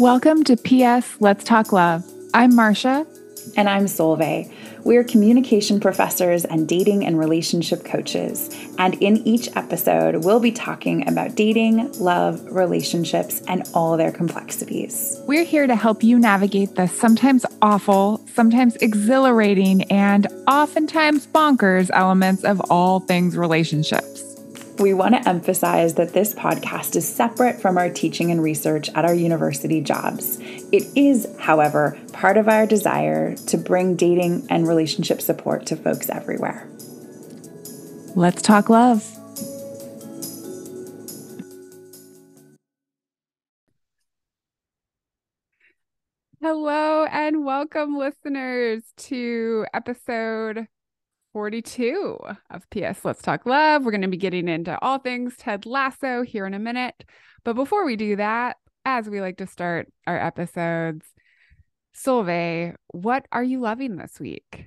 Welcome to PS Let's Talk Love. I'm Marcia. And I'm Solveig. We're communication professors and dating and relationship coaches. And in each episode, we'll be talking about dating, love, relationships, and all their complexities. We're here to help you navigate the sometimes awful, sometimes exhilarating, and oftentimes bonkers elements of all things relationships. We want to emphasize that this podcast is separate from our teaching and research at our university jobs. It is, however, part of our desire to bring dating and relationship support to folks everywhere. Let's talk love. Hello and welcome, listeners, to episode 42 of PS Let's Talk Love. We're going to be getting into all things Ted Lasso here in a minute. But before we do that, as we like to start our episodes, Solveig, what are you loving this week?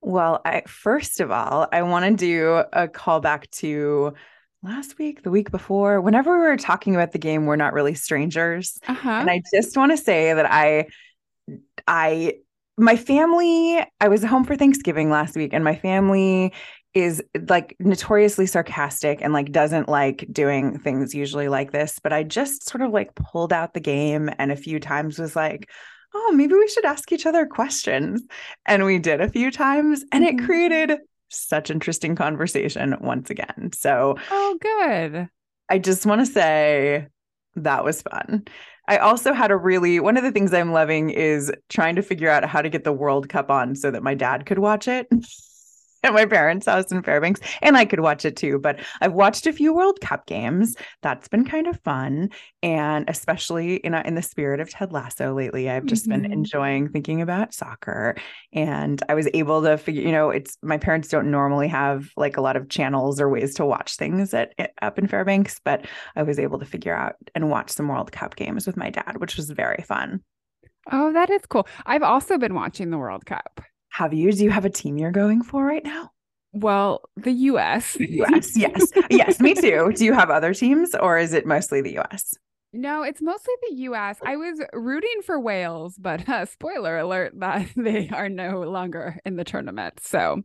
Well, I first of all, I want to do a callback to last week, the week before, whenever we were talking about the game, we're not really strangers. Uh-huh. And I just want to say that I I my family, I was home for Thanksgiving last week, and my family is like notoriously sarcastic and like doesn't like doing things usually like this. But I just sort of like pulled out the game and a few times was like, oh, maybe we should ask each other questions. And we did a few times, and it mm-hmm. created such interesting conversation once again. So, oh, good. I just want to say that was fun. I also had a really one of the things I'm loving is trying to figure out how to get the World Cup on so that my dad could watch it. at my parents' house in Fairbanks, and I could watch it too. But I've watched a few World Cup games. That's been kind of fun, and especially in a, in the spirit of Ted Lasso lately, I've just mm-hmm. been enjoying thinking about soccer. And I was able to figure, you know, it's my parents don't normally have like a lot of channels or ways to watch things at up in Fairbanks, but I was able to figure out and watch some World Cup games with my dad, which was very fun. Oh, that is cool. I've also been watching the World Cup. Have you? Do you have a team you're going for right now? Well, the US. US, yes. yes, me too. Do you have other teams or is it mostly the US? No, it's mostly the US. I was rooting for Wales, but uh, spoiler alert that they are no longer in the tournament. So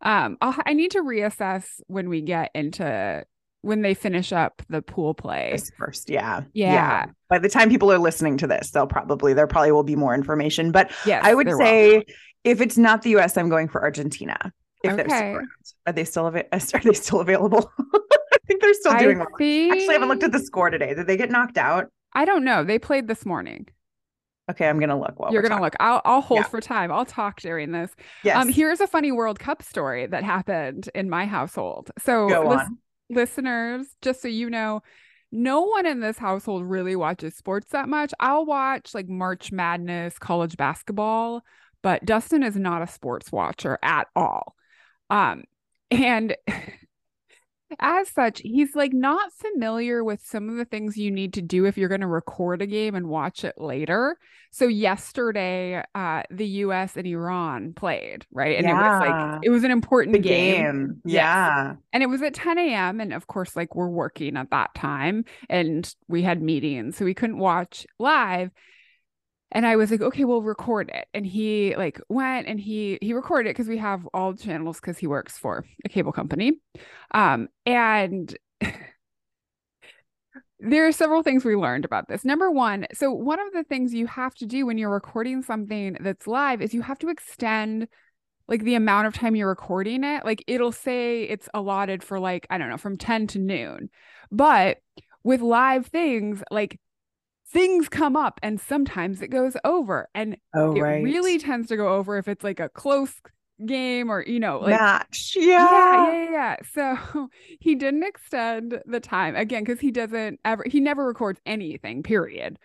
um, I'll, I need to reassess when we get into when they finish up the pool play first yeah. yeah yeah by the time people are listening to this they'll probably there probably will be more information but yes, i would say. If it's not the us i'm going for argentina if okay. they're still are they still av- are they still available i think they're still doing well. Think... actually i haven't looked at the score today did they get knocked out i don't know they played this morning Okay, I'm gonna look. You're gonna talking. look. I'll I'll hold yeah. for time. I'll talk during this. Yes. Um, here's a funny World Cup story that happened in my household. So on listeners, just so you know, no one in this household really watches sports that much. I'll watch like March Madness, college basketball, but Dustin is not a sports watcher at all. Um, and as such, he's like not familiar with some of the things you need to do if you're going to record a game and watch it later. So yesterday, uh, the U.S. and Iran played, right? And yeah. it was like it was an important game. game. Yeah, yes. and it was at 10 a.m. And of course, like we're working at that time, and we had meetings, so we couldn't watch live and I was like, okay, we'll record it. And he like went and he he recorded it because we have all channels because he works for a cable company. Um, and there are several things we learned about this. Number one, so one of the things you have to do when you're recording something that's live is you have to extend like the amount of time you're recording it. Like it'll say it's allotted for like, I don't know, from 10 to noon. But with live things, like things come up and sometimes it goes over and oh, it right. really tends to go over if it's like a close game or you know like match yeah yeah yeah, yeah. so he didn't extend the time again because he doesn't ever he never records anything period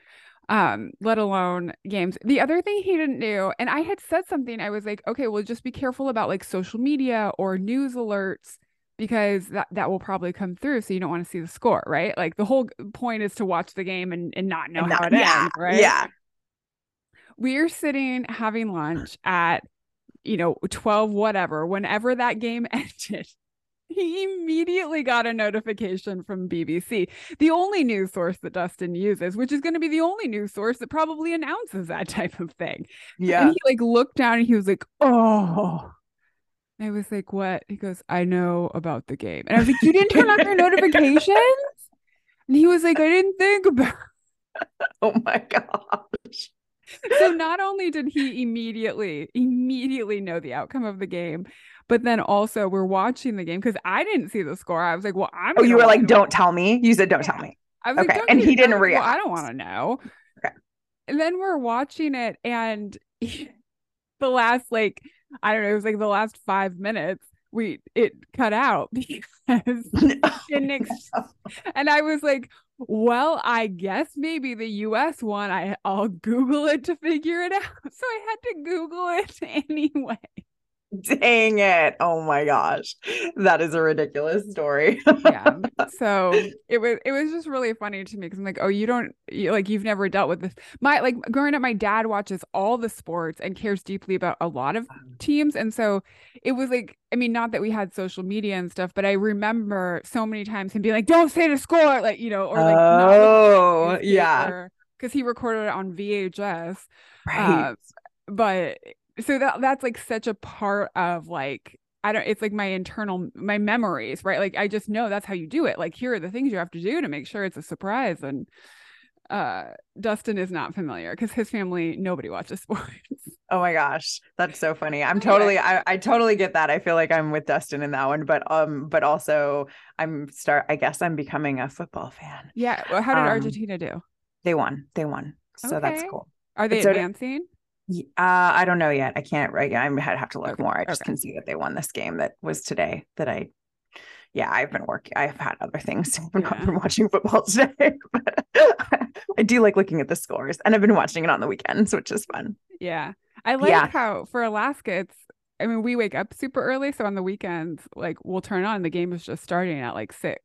um let alone games the other thing he didn't do and i had said something i was like okay well just be careful about like social media or news alerts because that, that will probably come through. So you don't want to see the score, right? Like the whole point is to watch the game and, and not know and how not, it yeah, ends, right? Yeah. We're sitting having lunch at, you know, 12, whatever, whenever that game ended. he immediately got a notification from BBC, the only news source that Dustin uses, which is going to be the only news source that probably announces that type of thing. Yeah. And he like looked down and he was like, "Oh." I was like, "What?" He goes, "I know about the game." And I was like, "You didn't turn on your notifications?" And he was like, "I didn't think about." Oh my gosh. So not only did he immediately immediately know the outcome of the game, but then also we're watching the game because I didn't see the score. I was like, "Well, I'm." Oh, you were like, "Don't tell me." You said, "Don't tell me." I was okay, like, and he didn't like, react. Well, I don't want to know. Okay. And then we're watching it, and the last like I don't know, it was like the last five minutes. We it cut out because didn't ex- and I was like, well, I guess maybe the US won. I I'll Google it to figure it out. So I had to Google it anyway. Dang it. Oh my gosh. That is a ridiculous story. yeah. So it was it was just really funny to me because I'm like, oh, you don't you, like you've never dealt with this. My like growing up, my dad watches all the sports and cares deeply about a lot of teams. And so it was like, I mean, not that we had social media and stuff, but I remember so many times him being like, Don't say the score, like, you know, or like Oh yeah. Because he recorded it on VHS. Right. Uh, but so that that's like such a part of like I don't it's like my internal my memories, right? Like I just know that's how you do it. Like here are the things you have to do to make sure it's a surprise and uh Dustin is not familiar because his family nobody watches sports. Oh my gosh, that's so funny. I'm totally I, I totally get that. I feel like I'm with Dustin in that one, but um but also I'm start I guess I'm becoming a football fan. Yeah, well, how did Um, Argentina do? They won. They won. So that's cool. Are they it's advancing? Uh, I don't know yet. I can't. Right. I would have to look Okay, more. I just okay. can see that they won this game that was today. That I, yeah, I've been working. I've had other things. I've not been watching football today, but I do like looking at the scores, and I've been watching it on the weekends, which is fun. Yeah. I like Yeah. how for Alaska it's I mean, we wake up super early, so on the weekends, like we'll turn on the game is just starting at like six,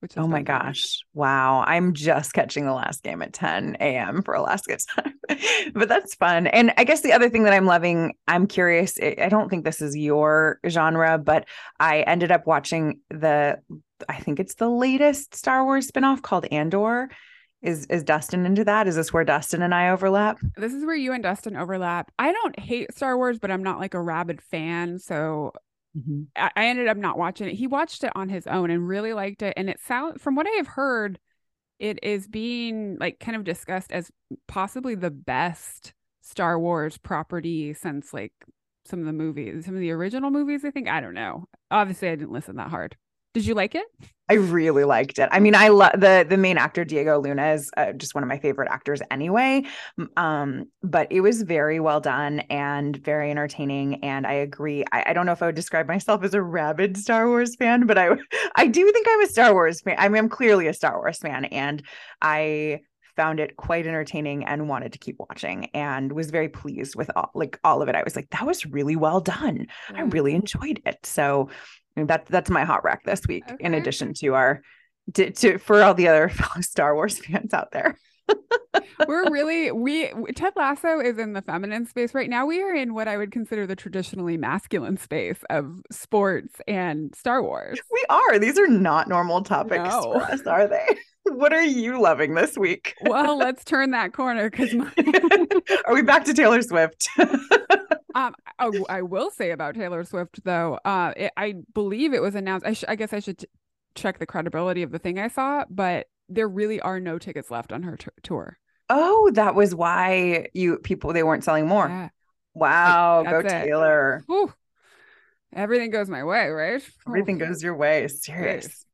which is Oh my gosh! Wow, I'm just catching the last game at 10 a.m. for Alaska time, but that's fun. And I guess the other thing that I'm loving, I'm curious. I I don't think this is your genre, but I ended up watching the, I think it's the latest Star Wars spinoff called Andor. Is is Dustin into that? Is this where Dustin and I overlap? This is where you and Dustin overlap. I don't hate Star Wars, but I'm not like a rabid fan, so Mm-hmm. I, I ended up not watching it. He watched it on his own and really liked it. And it sound from what I have heard, it is being like kind of discussed as possibly the best Star Wars property since like some of the movies, some of the original movies. I think I don't know. Obviously, I didn't listen that hard. Did you like it? I really liked it. I mean, I love the the main actor Diego Luna is uh, just one of my favorite actors anyway. Um, but it was very well done and very entertaining. And I agree. I, I don't know if I would describe myself as a rabid Star Wars fan, but I I do think I'm a Star Wars fan. I mean, I'm clearly a Star Wars fan, and I found it quite entertaining and wanted to keep watching and was very pleased with all like all of it. I was like, that was really well done. I really enjoyed it. So that that's my hot rack this week. In addition to our to, to for all the other fellow Star Wars fans out there. We're really we Ted Lasso is in the feminine space right now. We are in what I would consider the traditionally masculine space of sports and Star Wars. We are. These are not normal topics No. for us, are they? what are you loving this week? Well, let's turn that corner because are we back to Taylor Swift? Um, oh, I will say about Taylor Swift though, uh, it, I believe it was announced. I, sh- I guess I should t- check the credibility of the thing I saw, but there really are no tickets left on her t- tour. oh, that was why you people they weren't selling more. Yeah. Wow, go it. Taylor. Whew. Everything goes my way, right? Everything goes your way. Serious.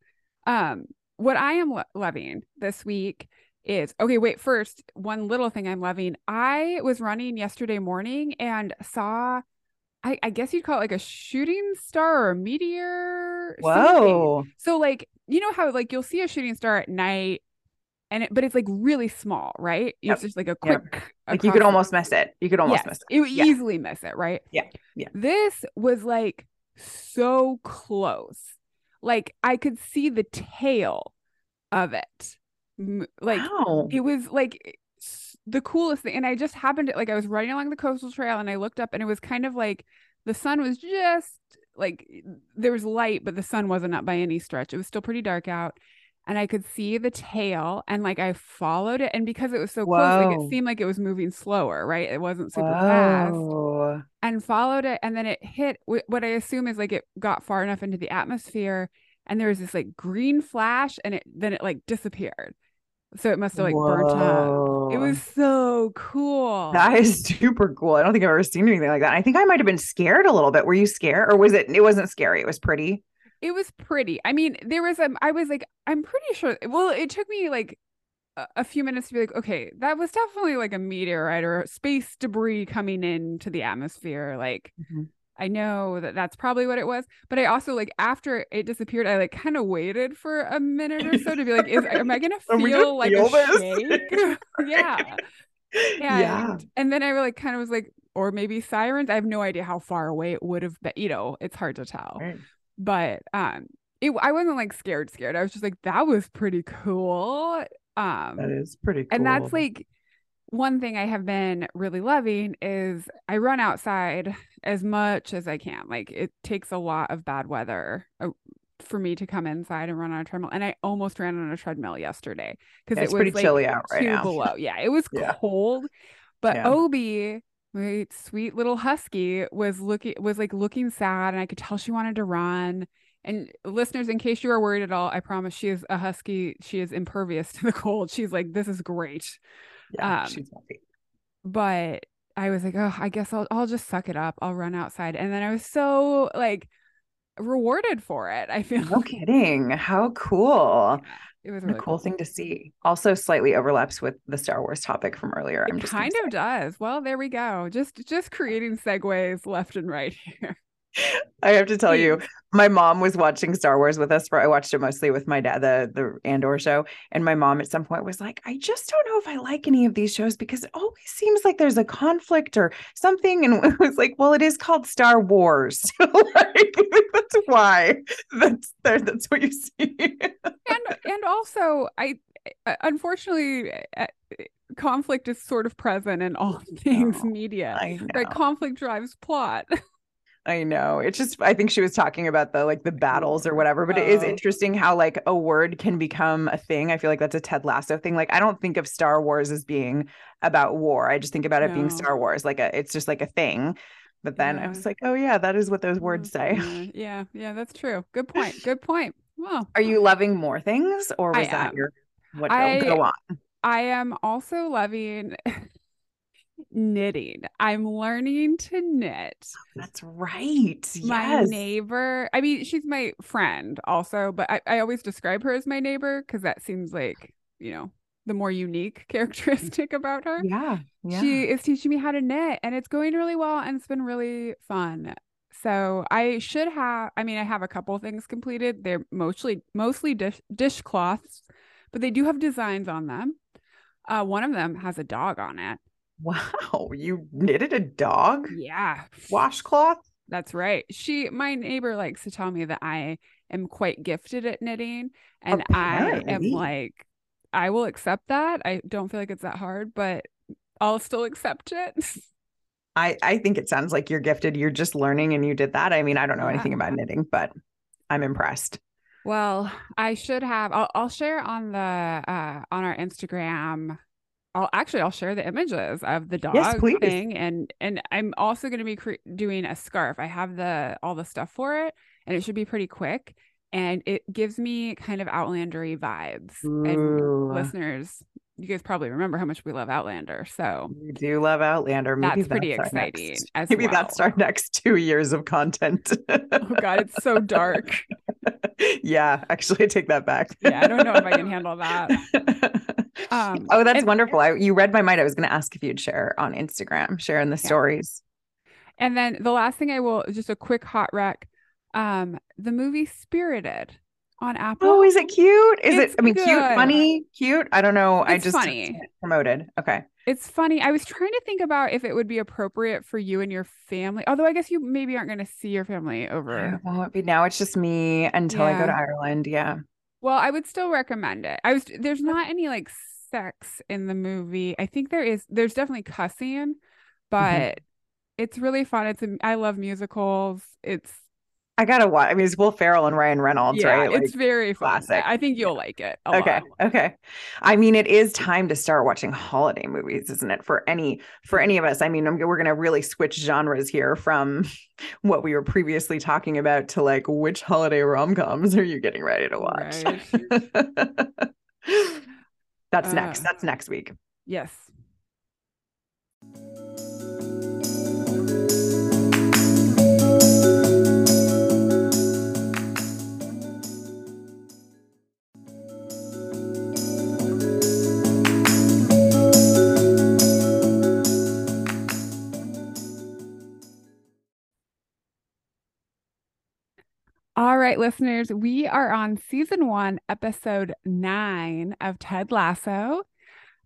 Um, what I am lo- loving this week is okay. Wait, first, one little thing I'm loving. I was running yesterday morning and saw, I, I guess you'd call it like a shooting star or a meteor. something. Whoa. So like you know how like you'll see a shooting star at night, and it, but it's like really small, right? Yep. It's just like a Yep. quick. Like you could almost miss it. You could almost yes, miss it. would Yeah. easily miss it, right? Yeah, yeah. This was like so close. Like I could see the tail of it. Like wow. it was like the coolest thing. And I just happened to like I was running along the coastal trail and I looked up and it was kind of like the sun was just like there was light, but the sun wasn't up by any stretch. It was still pretty dark out. And I could see the tail and like I followed it. And because it was so Whoa. close, like it seemed like it was moving slower, right? It wasn't super Whoa. fast. And followed it. And then it hit what I assume is like it got far enough into the atmosphere and there was this like green flash and it then it like disappeared. So it must have like Whoa. burnt up. It was so cool. That is super cool. I don't think I've ever seen anything like that. I think I might have been scared a little bit. Were you scared or was it it wasn't scary? It was pretty. It was pretty. I mean, there was a I was like I'm pretty sure well, it took me like a, a few minutes to be like, okay, that was definitely like a meteorite or space debris coming into the atmosphere like mm-hmm. I know that that's probably what it was, but I also like after it disappeared, I like kind of waited for a minute or so to be like, is am I gonna feel like feel a shake? yeah. And, yeah. And then I like kind of was like, or maybe sirens. I have no idea how far away it would have been. You know, it's hard to tell. Right. But um, it I wasn't like scared, scared. I was just like, that was pretty cool. Um, that is pretty cool. And that's like one thing I have been really loving is I run outside as much as I can. Like it takes a lot of bad weather uh, for me to come inside and run on a treadmill. And I almost ran on a treadmill yesterday because yeah, it was pretty like chilly out right now. below. Yeah, it was yeah. cold. But yeah. Obi, my sweet little husky, was looking was like looking sad, and I could tell she wanted to run. And listeners, in case you are worried at all, I promise she is a husky. She is impervious to the cold. She's like, this is great. Yeah, um, she's happy. But I was like, oh, I guess I'll I'll just suck it up. I'll run outside. And then I was so like rewarded for it. I feel no kidding. How cool. Yeah, it was really a cool, cool, thing to see. Also slightly overlaps with the Star Wars topic from earlier. I'm just kind of does. Well, there we go. Just just creating segues left and right here. I have to tell you, my mom was watching Star Wars with us for I watched it mostly with my dad, the the Andor show. And my mom at some point was like, I just don't know if I like any of these shows because it always seems like there's a conflict or something. And it was like, well, it is called Star Wars. like, that's why. That's that's what you see. and and also I uh, unfortunately uh, uh, conflict is sort of present in all things media. Right? Conflict drives plot. I know. It's just I think she was talking about the like the battles or mm-hmm. whatever, but oh. it is oh. interesting how like a word can become a thing. I feel like that's a Ted Lasso thing. Like I don't think of Star Wars as being about war. I just think about it no. being Star Wars. Like a it's just like a thing. But then yeah. I was like, oh yeah, that is what those words say. Mm-hmm. Yeah, yeah, that's true. Good point. Good point. Well, are you loving more things or was I that am. your what I, go on? I am also loving knitting. I'm learning to knit. That's right. My neighbor, I mean, she's my friend also, but I, I always describe her as my neighbor because that seems like, you know, the more unique characteristic about her. Yeah, yeah. She is teaching me how to knit and it's going really well and it's been really fun. So I should have I mean I have a couple things completed. They're mostly mostly dish dishcloths, but they do have designs on them. Uh, one of them has a dog on it. Wow, you knitted a dog? Yeah. Washcloth? That's right. She my neighbor likes to tell me that I am quite gifted at knitting and Apparently. I am like I will accept that. I don't feel like it's that hard, but I'll still accept it. I I think it sounds like you're gifted. You're just learning and you did that. I mean, I don't know yeah. anything about knitting, but I'm impressed. Well, I should have. I'll, I'll share on the uh, on our Instagram I'll actually I'll share the images of the dog yes, thing and and I'm also going to be cre- doing a scarf. I have the all the stuff for it and it should be pretty quick and it gives me kind of outlandery vibes. Ooh. And listeners, you guys probably remember how much we love Outlander. So we do love Outlander. Maybe that's, pretty exciting. Next, as maybe well. that's our next two years of content. oh God, it's so dark. yeah, actually, I take that back. yeah, I don't know if I can handle that. Um, oh, that's and, wonderful. I, you read my mind. I was going to ask if you'd share on Instagram, share in the yeah. stories. And then the last thing I will just a quick hot wreck. Um, the movie Spirited on Apple. Oh, is it cute? Is it's it? I mean, good. cute, funny, cute. I don't know. It's I just funny. promoted. Okay. It's funny. I was trying to think about if it would be appropriate for you and your family. Although I guess you maybe aren't going to see your family over. It won't be now. It's just me until yeah. I go to Ireland. Yeah. Well, I would still recommend it. I was there's not any like sex in the movie. I think there is there's definitely cussing, mm-hmm. but mm-hmm. it's really fun. It's a, I love musicals. It's I gotta watch. I mean, it's Will Ferrell and Ryan Reynolds, yeah, right? Like, it's very classic. Fun. I think you'll like it. okay, lot. okay. I mean, it is time to start watching holiday movies, isn't it? For any for any of us. I mean, we're gonna really switch genres here from what we were previously talking about to like which holiday rom coms are you getting ready to watch? Right. That's uh, next. That's next week. Yes. Right, listeners, we are on season one, episode nine of Ted Lasso.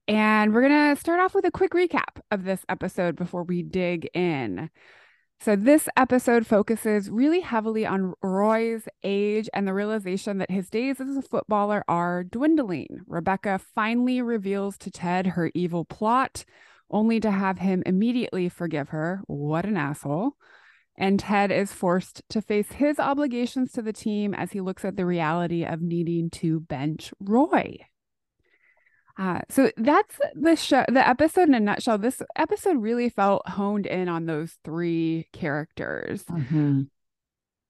And we're going to start off with a quick recap of this episode before we dig in. So, this episode focuses really heavily on Roy's age and the realization that his days as a footballer are dwindling. Rebecca finally reveals to Ted her evil plot, only to have him immediately forgive her. What an asshole and Ted is forced to face his obligations to the team as he looks at the reality of needing to bench Roy. Uh, so that's the show, the episode in a nutshell. This episode really felt honed in on those three characters. Mm-hmm.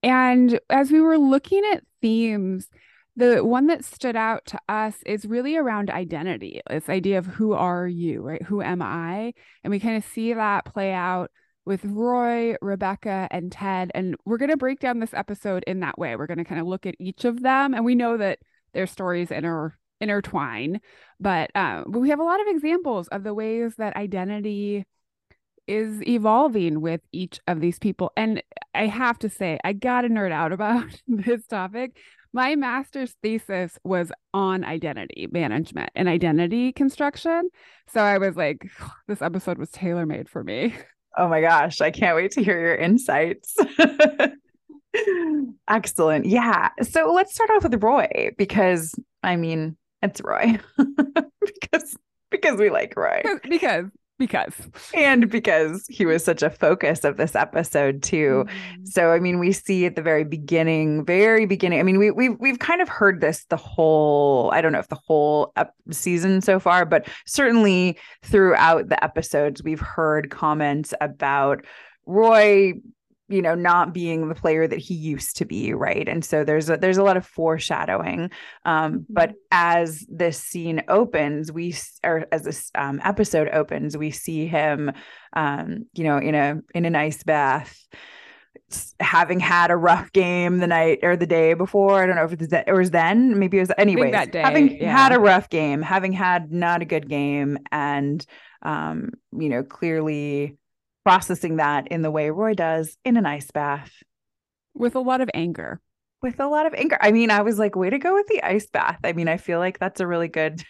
And as we were looking at themes, the one that stood out to us is really around identity, this idea of who are you, right? Who am I? And we kind of see that play out with Roy, Rebecca, and Ted. And we're going to break down this episode in that way. We're going to kind of look at each of them. And we know that their stories inter- intertwine, but, uh, but we have a lot of examples of the ways that identity is evolving with each of these people. And I have to say, I got to nerd out about this topic. My master's thesis was on identity management and identity construction. So I was like, this episode was tailor made for me. Oh my gosh, I can't wait to hear your insights. Excellent. Yeah. So let's start off with Roy because I mean, it's Roy. because because we like Roy. Because because and because he was such a focus of this episode too mm-hmm. so i mean we see at the very beginning very beginning i mean we we've, we've kind of heard this the whole i don't know if the whole ep- season so far but certainly throughout the episodes we've heard comments about roy you know not being the player that he used to be right and so there's a there's a lot of foreshadowing um, but mm-hmm. as this scene opens we or as this um, episode opens we see him um, you know in a in an ice bath having had a rough game the night or the day before. I don't know if it was then, maybe it was anyway having yeah. had a rough game, having had not a good game, and um, you know, clearly processing that in the way Roy does in an ice bath. With a lot of anger. With a lot of anger. I mean, I was like, way to go with the ice bath. I mean, I feel like that's a really good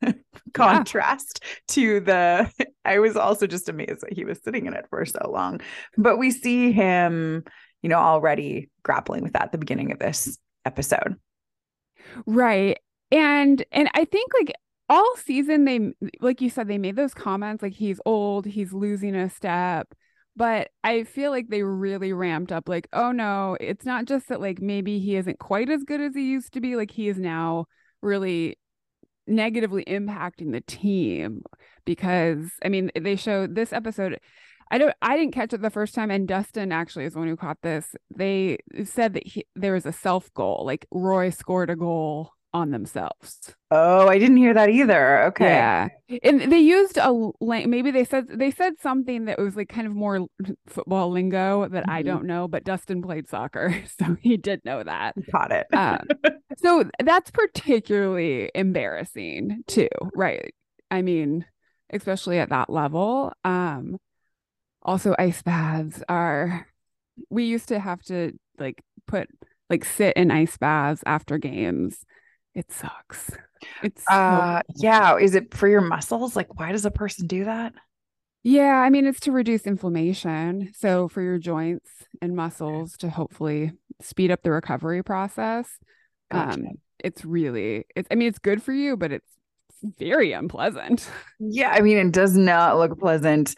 contrast yeah. to the I was also just amazed that he was sitting in it for so long. But we see him, you know, already grappling with that at the beginning of this episode. Right. And and I think like all season they like you said they made those comments like he's old he's losing a step but i feel like they really ramped up like oh no it's not just that like maybe he isn't quite as good as he used to be like he is now really negatively impacting the team because i mean they showed this episode I don't I didn't catch it the first time and Dustin actually is the one who caught this. They said that he, there was a self goal. Like Roy scored a goal on themselves. Oh, I didn't hear that either. Okay. Yeah. And they used a maybe they said they said something that was like kind of more football lingo that mm-hmm. I don't know, but Dustin played soccer, so he did know that. Got it. um, so that's particularly embarrassing too, right? I mean, especially at that level. Um also ice baths are we used to have to like put like sit in ice baths after games it sucks. It's uh so- yeah. Is it for your muscles? Like, why does a person do that? Yeah, I mean it's to reduce inflammation. So for your joints and muscles to hopefully speed up the recovery process. Gotcha. Um, it's really it's I mean it's good for you, but it's very unpleasant. Yeah, I mean it does not look pleasant.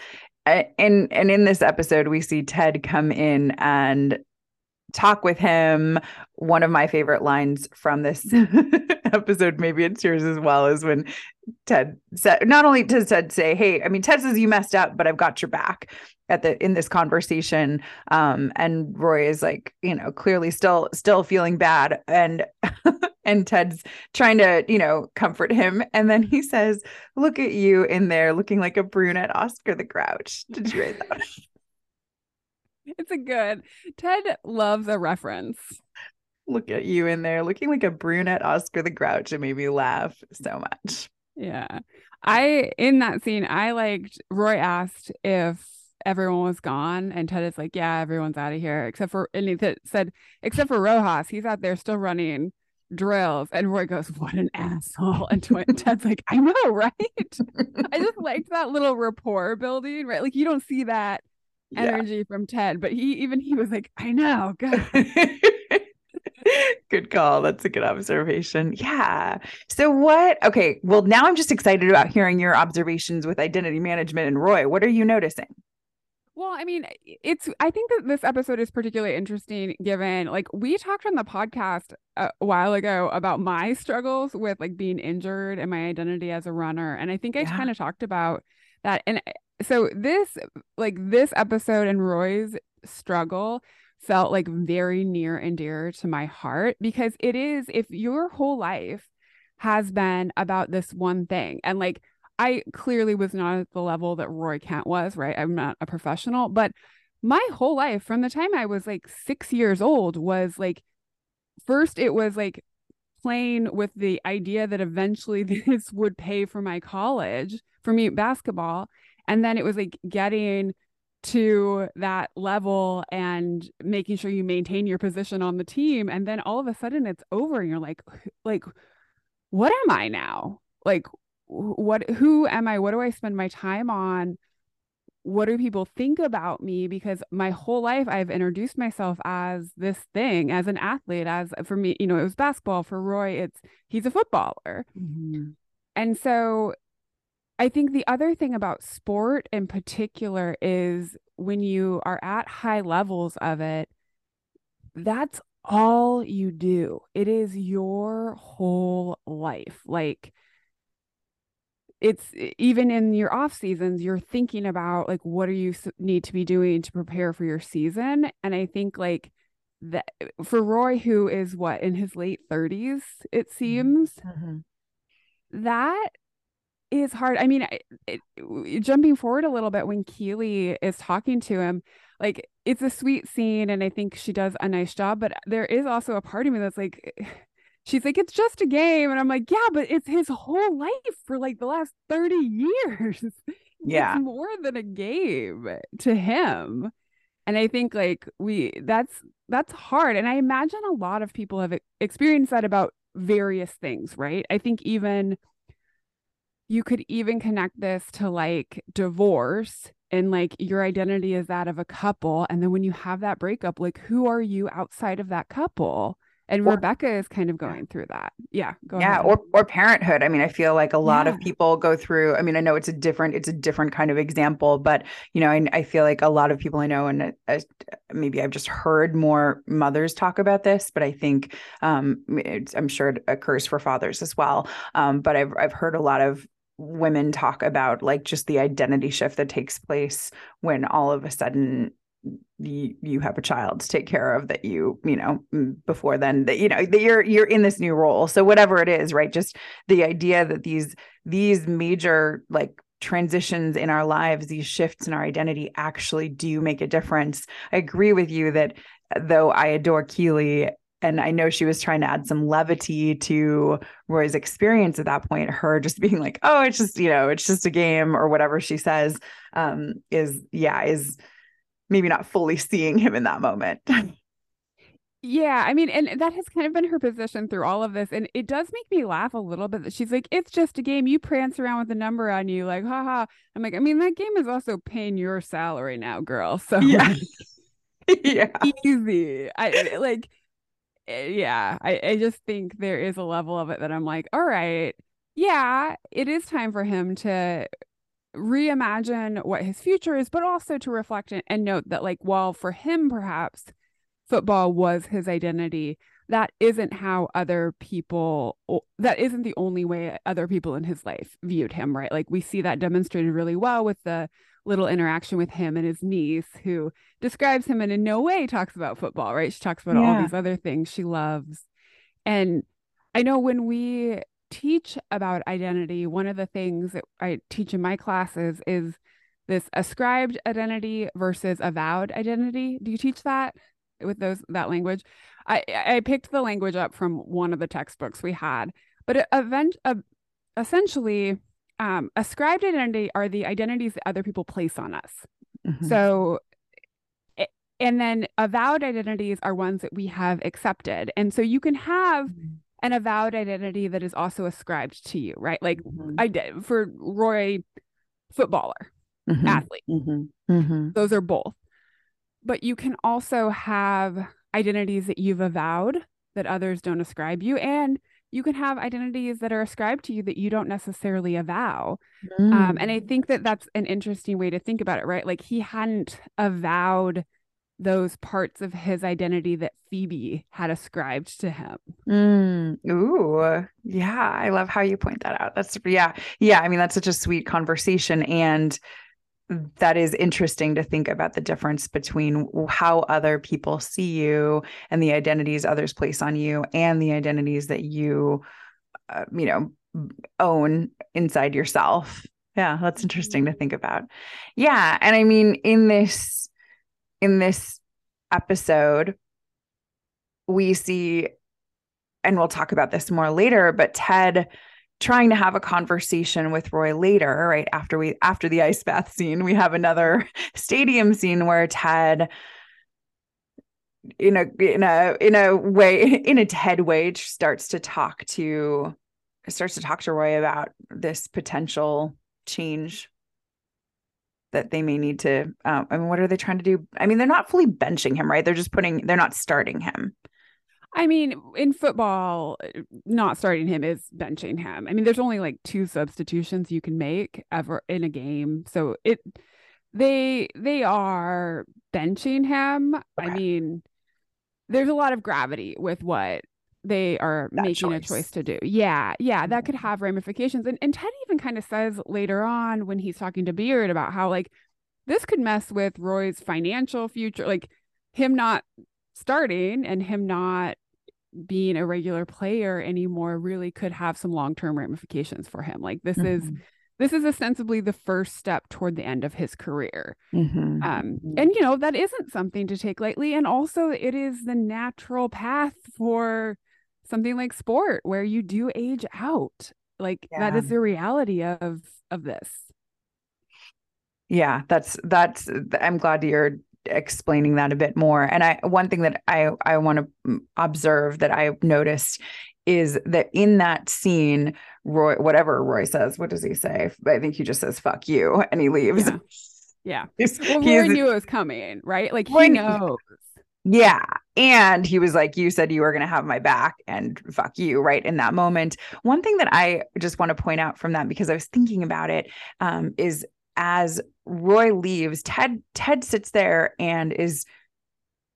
And and in this episode we see Ted come in and talk with him. One of my favorite lines from this episode, maybe it's yours as well, is when Ted said, not only does Ted say, Hey, I mean, Ted says you messed up, but I've got your back at the in this conversation. Um, and Roy is like, you know, clearly still still feeling bad. And and Ted's trying to, you know, comfort him. And then he says, Look at you in there looking like a brunette Oscar the Grouch. Did you write that? it's a good Ted loves a reference. Look at you in there looking like a brunette Oscar the Grouch. It made me laugh so much. Yeah. I in that scene, I liked Roy asked if everyone was gone and Ted is like, Yeah, everyone's out of here. Except for and he said, except for Rojas, he's out there still running drills. And Roy goes, What an asshole. And Ted's like, I know, right? I just liked that little rapport building, right? Like you don't see that energy yeah. from Ted, but he even he was like, I know, God. good call. That's a good observation. Yeah. So what okay, well now I'm just excited about hearing your observations with identity management and Roy. What are you noticing? Well, I mean, it's I think that this episode is particularly interesting given like we talked on the podcast a while ago about my struggles with like being injured and my identity as a runner and I think I yeah. kind of talked about that and so this like this episode and Roy's struggle felt like very near and dear to my heart because it is if your whole life has been about this one thing and like I clearly was not at the level that Roy Kent was, right? I'm not a professional, but my whole life from the time I was like 6 years old was like first it was like playing with the idea that eventually this would pay for my college for me basketball and then it was like getting to that level and making sure you maintain your position on the team. And then all of a sudden it's over and you're like like what am i now? Like what who am i? What do i spend my time on? What do people think about me? Because my whole life i've introduced myself as this thing as an athlete as for me you know it was basketball for roy it's he's a footballer. Mm-hmm. and so I think the other thing about sport in particular is when you are at high levels of it, that's all you do. It is your whole life. Like it's even in your off seasons, you're thinking about like what do you need to be doing to prepare for your season. And I think like that for Roy, who is what in his late 30s, it mm-hmm. seems, mm-hmm. that is hard. I mean, it, it, jumping forward a little bit when Keeley is talking to him, like it's a sweet scene, and I think she does a nice job. But there is also a part of me that's like, she's like, it's just a game, and I'm like, yeah, but it's his whole life for like the last thirty years. Yeah, it's more than a game to him. And I think like we that's that's hard. And I imagine a lot of people have experienced that about various things, right? I think even you could even connect this to like divorce and like your identity is that of a couple and then when you have that breakup like who are you outside of that couple and or, Rebecca is kind of going through that. Yeah. yeah. Ahead. Or, or parenthood. I mean, I feel like a lot yeah. of people go through, I mean, I know it's a different, it's a different kind of example, but you know, I, I feel like a lot of people I know, and uh, maybe I've just heard more mothers talk about this, but I think, um, I'm sure it occurs for fathers as well. Um, but I've, I've heard a lot of women talk about like just the identity shift that takes place when all of a sudden you you have a child to take care of that you you know mm, before then that you know that you're you're in this new role. So whatever it is right just the idea that these these major like transitions in our lives these shifts in our identity actually do make a difference. I agree with you that uh, though i adore keeley and I know she was trying to add some levity to Roy's experience at that point. Her just being like, "Oh, it's just you know, it's just a game" or whatever she says, um, is yeah, is maybe not fully seeing him in that moment. Yeah, I mean, and that has kind of been her position through all of this. And it does make me laugh a little bit that she's like, it's just a game. You prance around with a number on you, like, haha. I'm like, I mean, that game is also paying your salary now, girl. So yeah. yeah. Easy. I like Eh, yeah, I, I just think there is a level of it that I'm like, all right, yeah, it is time for him to reimagine what his future is, but also to reflect and note that, like, while for him, perhaps football was his identity, that isn't how other people that isn't the only way other people in his life viewed him, right? Like we see that demonstrated really well with the little interaction with him and his niece who describes him and in no way talks about football, right? She talks about yeah. all these other things she loves. And I know when we teach about identity, one of the things that I teach in my classes is this ascribed identity versus avowed identity. Do you teach that with those that language? I I picked the language up from one of the textbooks we had, but event uh, essentially um, ascribed identity are the identities that other people place on us. Mm-hmm. So and then avowed identities are ones that we have accepted. And so you can have mm-hmm. an avowed identity that is also ascribed to you, right? Like mm-hmm. I did for Roy, footballer, mm-hmm. athlete. Mm-hmm. Mm-hmm. Those are both. But you can also have identities that you've avowed that others don't ascribe you. And you can have identities that are ascribed to you that you don't necessarily avow. Mm. Um, and I mm. think that that's an interesting way to think about it, right? Like he hadn't avowed those parts of his identity that Phoebe had ascribed to him. Mm. Ooh, yeah. I love how you point that out. That's, yeah. Yeah. I mean, that's such a sweet conversation. And that is interesting to think about the difference between how other people see you and the identities others place on you and the identities that you uh, you know own inside yourself. Yeah that's interesting to think about. Yeah and i mean in this in this episode we see and we'll talk about this more later but ted trying to have a conversation with Roy later, right after we after the ice bath scene, we have another stadium scene where Ted in a in a in a way in a Ted way starts to talk to starts to talk to Roy about this potential change that they may need to um, I mean what are they trying to do? I mean they're not fully benching him, right? They're just putting they're not starting him. I mean, in football, not starting him is benching him. I mean, there's only like two substitutions you can make ever in a game. So it they they are benching him. Okay. I mean, there's a lot of gravity with what they are that making choice. a choice to do. Yeah, yeah, that could mm-hmm. have ramifications. And and Ted even kind of says later on when he's talking to Beard about how like this could mess with Roy's financial future, like him not starting and him not being a regular player anymore really could have some long-term ramifications for him like this mm-hmm. is this is ostensibly the first step toward the end of his career mm-hmm. um, mm-hmm. and you know that isn't something to take lightly and also it is the natural path for something like sport where you do age out like yeah. that is the reality of of this yeah that's that's i'm glad you're explaining that a bit more. And I one thing that I I want to observe that I noticed is that in that scene, Roy, whatever Roy says, what does he say? I think he just says "fuck you" and he leaves. Yeah, yeah. Well, Roy knew it was coming, right? Like he knows. Yeah. And he was like, You said you were going to have my back and fuck you, right? In that moment. One thing that I just want to point out from that, because I was thinking about it, um, is as Roy leaves, Ted Ted sits there and is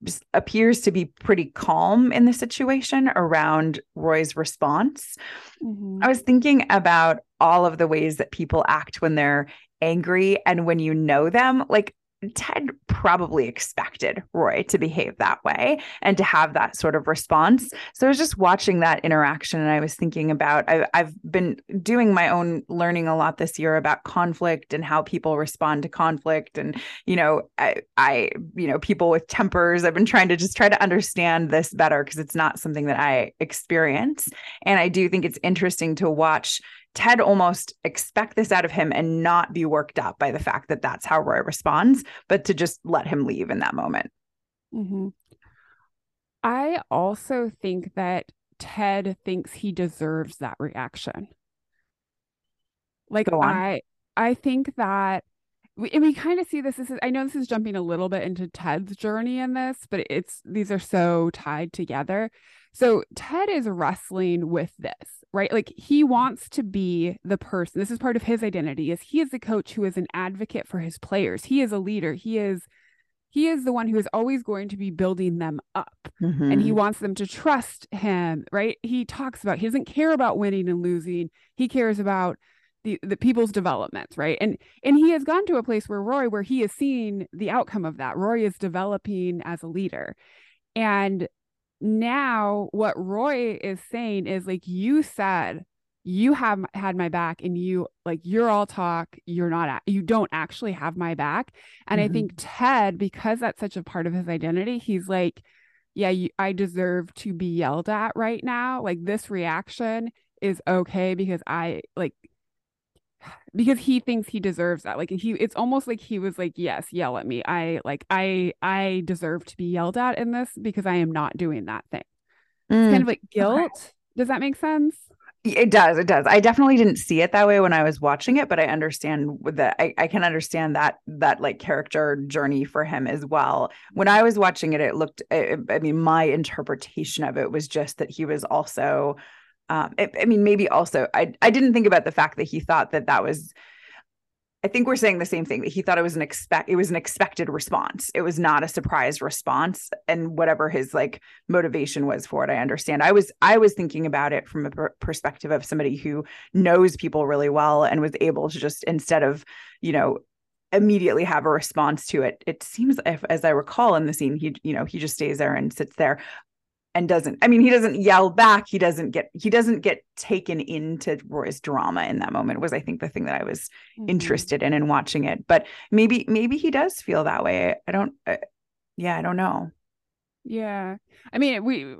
just appears to be pretty calm in the situation around Roy's response. Mm-hmm. I was thinking about all of the ways that people act when they're angry and when you know them. Like Ted probably expected Roy to behave that way and to have that sort of response. So I was just watching that interaction and I was thinking about, I, have been doing my own learning a lot this year about conflict and how people respond to conflict. And, you know, I, I you know, people with tempers, I've been trying to just try to understand this better because it's not something that I experience. And I do think it's interesting to watch Ted almost expect this out of him and not be worked up by the fact that that's how Roy responds, but to just let him leave in that moment. Mm-hmm. I also think that Ted thinks he deserves that reaction. Like I, I think that we, and we kind of see this, this is, I know this is jumping a little bit into Ted's journey in this, but it's these are so tied together. So Ted is wrestling with this, right? Like he wants to be the person. This is part of his identity is he is the coach who is an advocate for his players. He is a leader. He is he is the one who is always going to be building them up mm-hmm. and he mm-hmm. wants them to trust him right he talks about he doesn't care about winning and losing he cares about the, the people's development right and and he has gone to a place where roy where he is seeing the outcome of that roy is developing as a leader and now what roy is saying is like you said you have had my back and you like you're all talk you're not you don't actually have my back and mm-hmm. i think ted because that's such a part of his identity he's like yeah you, i deserve to be yelled at right now like this reaction is okay because i like because he thinks he deserves that like he it's almost like he was like yes yell at me i like i i deserve to be yelled at in this because i am not doing that thing mm. kind of like guilt okay. does that make sense it does. It does. I definitely didn't see it that way when I was watching it, but I understand that I, I can understand that that like character journey for him as well. When I was watching it, it looked. I, I mean, my interpretation of it was just that he was also. Um, it, I mean, maybe also I I didn't think about the fact that he thought that that was I think we're saying the same thing that he thought it was an expect it was an expected response. It was not a surprise response and whatever his like motivation was for it I understand. I was I was thinking about it from a per- perspective of somebody who knows people really well and was able to just instead of, you know, immediately have a response to it. It seems if as I recall in the scene he you know, he just stays there and sits there and doesn't i mean he doesn't yell back he doesn't get he doesn't get taken into roy's drama in that moment was i think the thing that i was mm-hmm. interested in in watching it but maybe maybe he does feel that way i don't uh, yeah i don't know yeah i mean we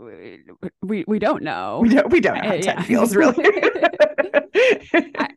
we we don't know we don't we don't know how uh, yeah. feels really I,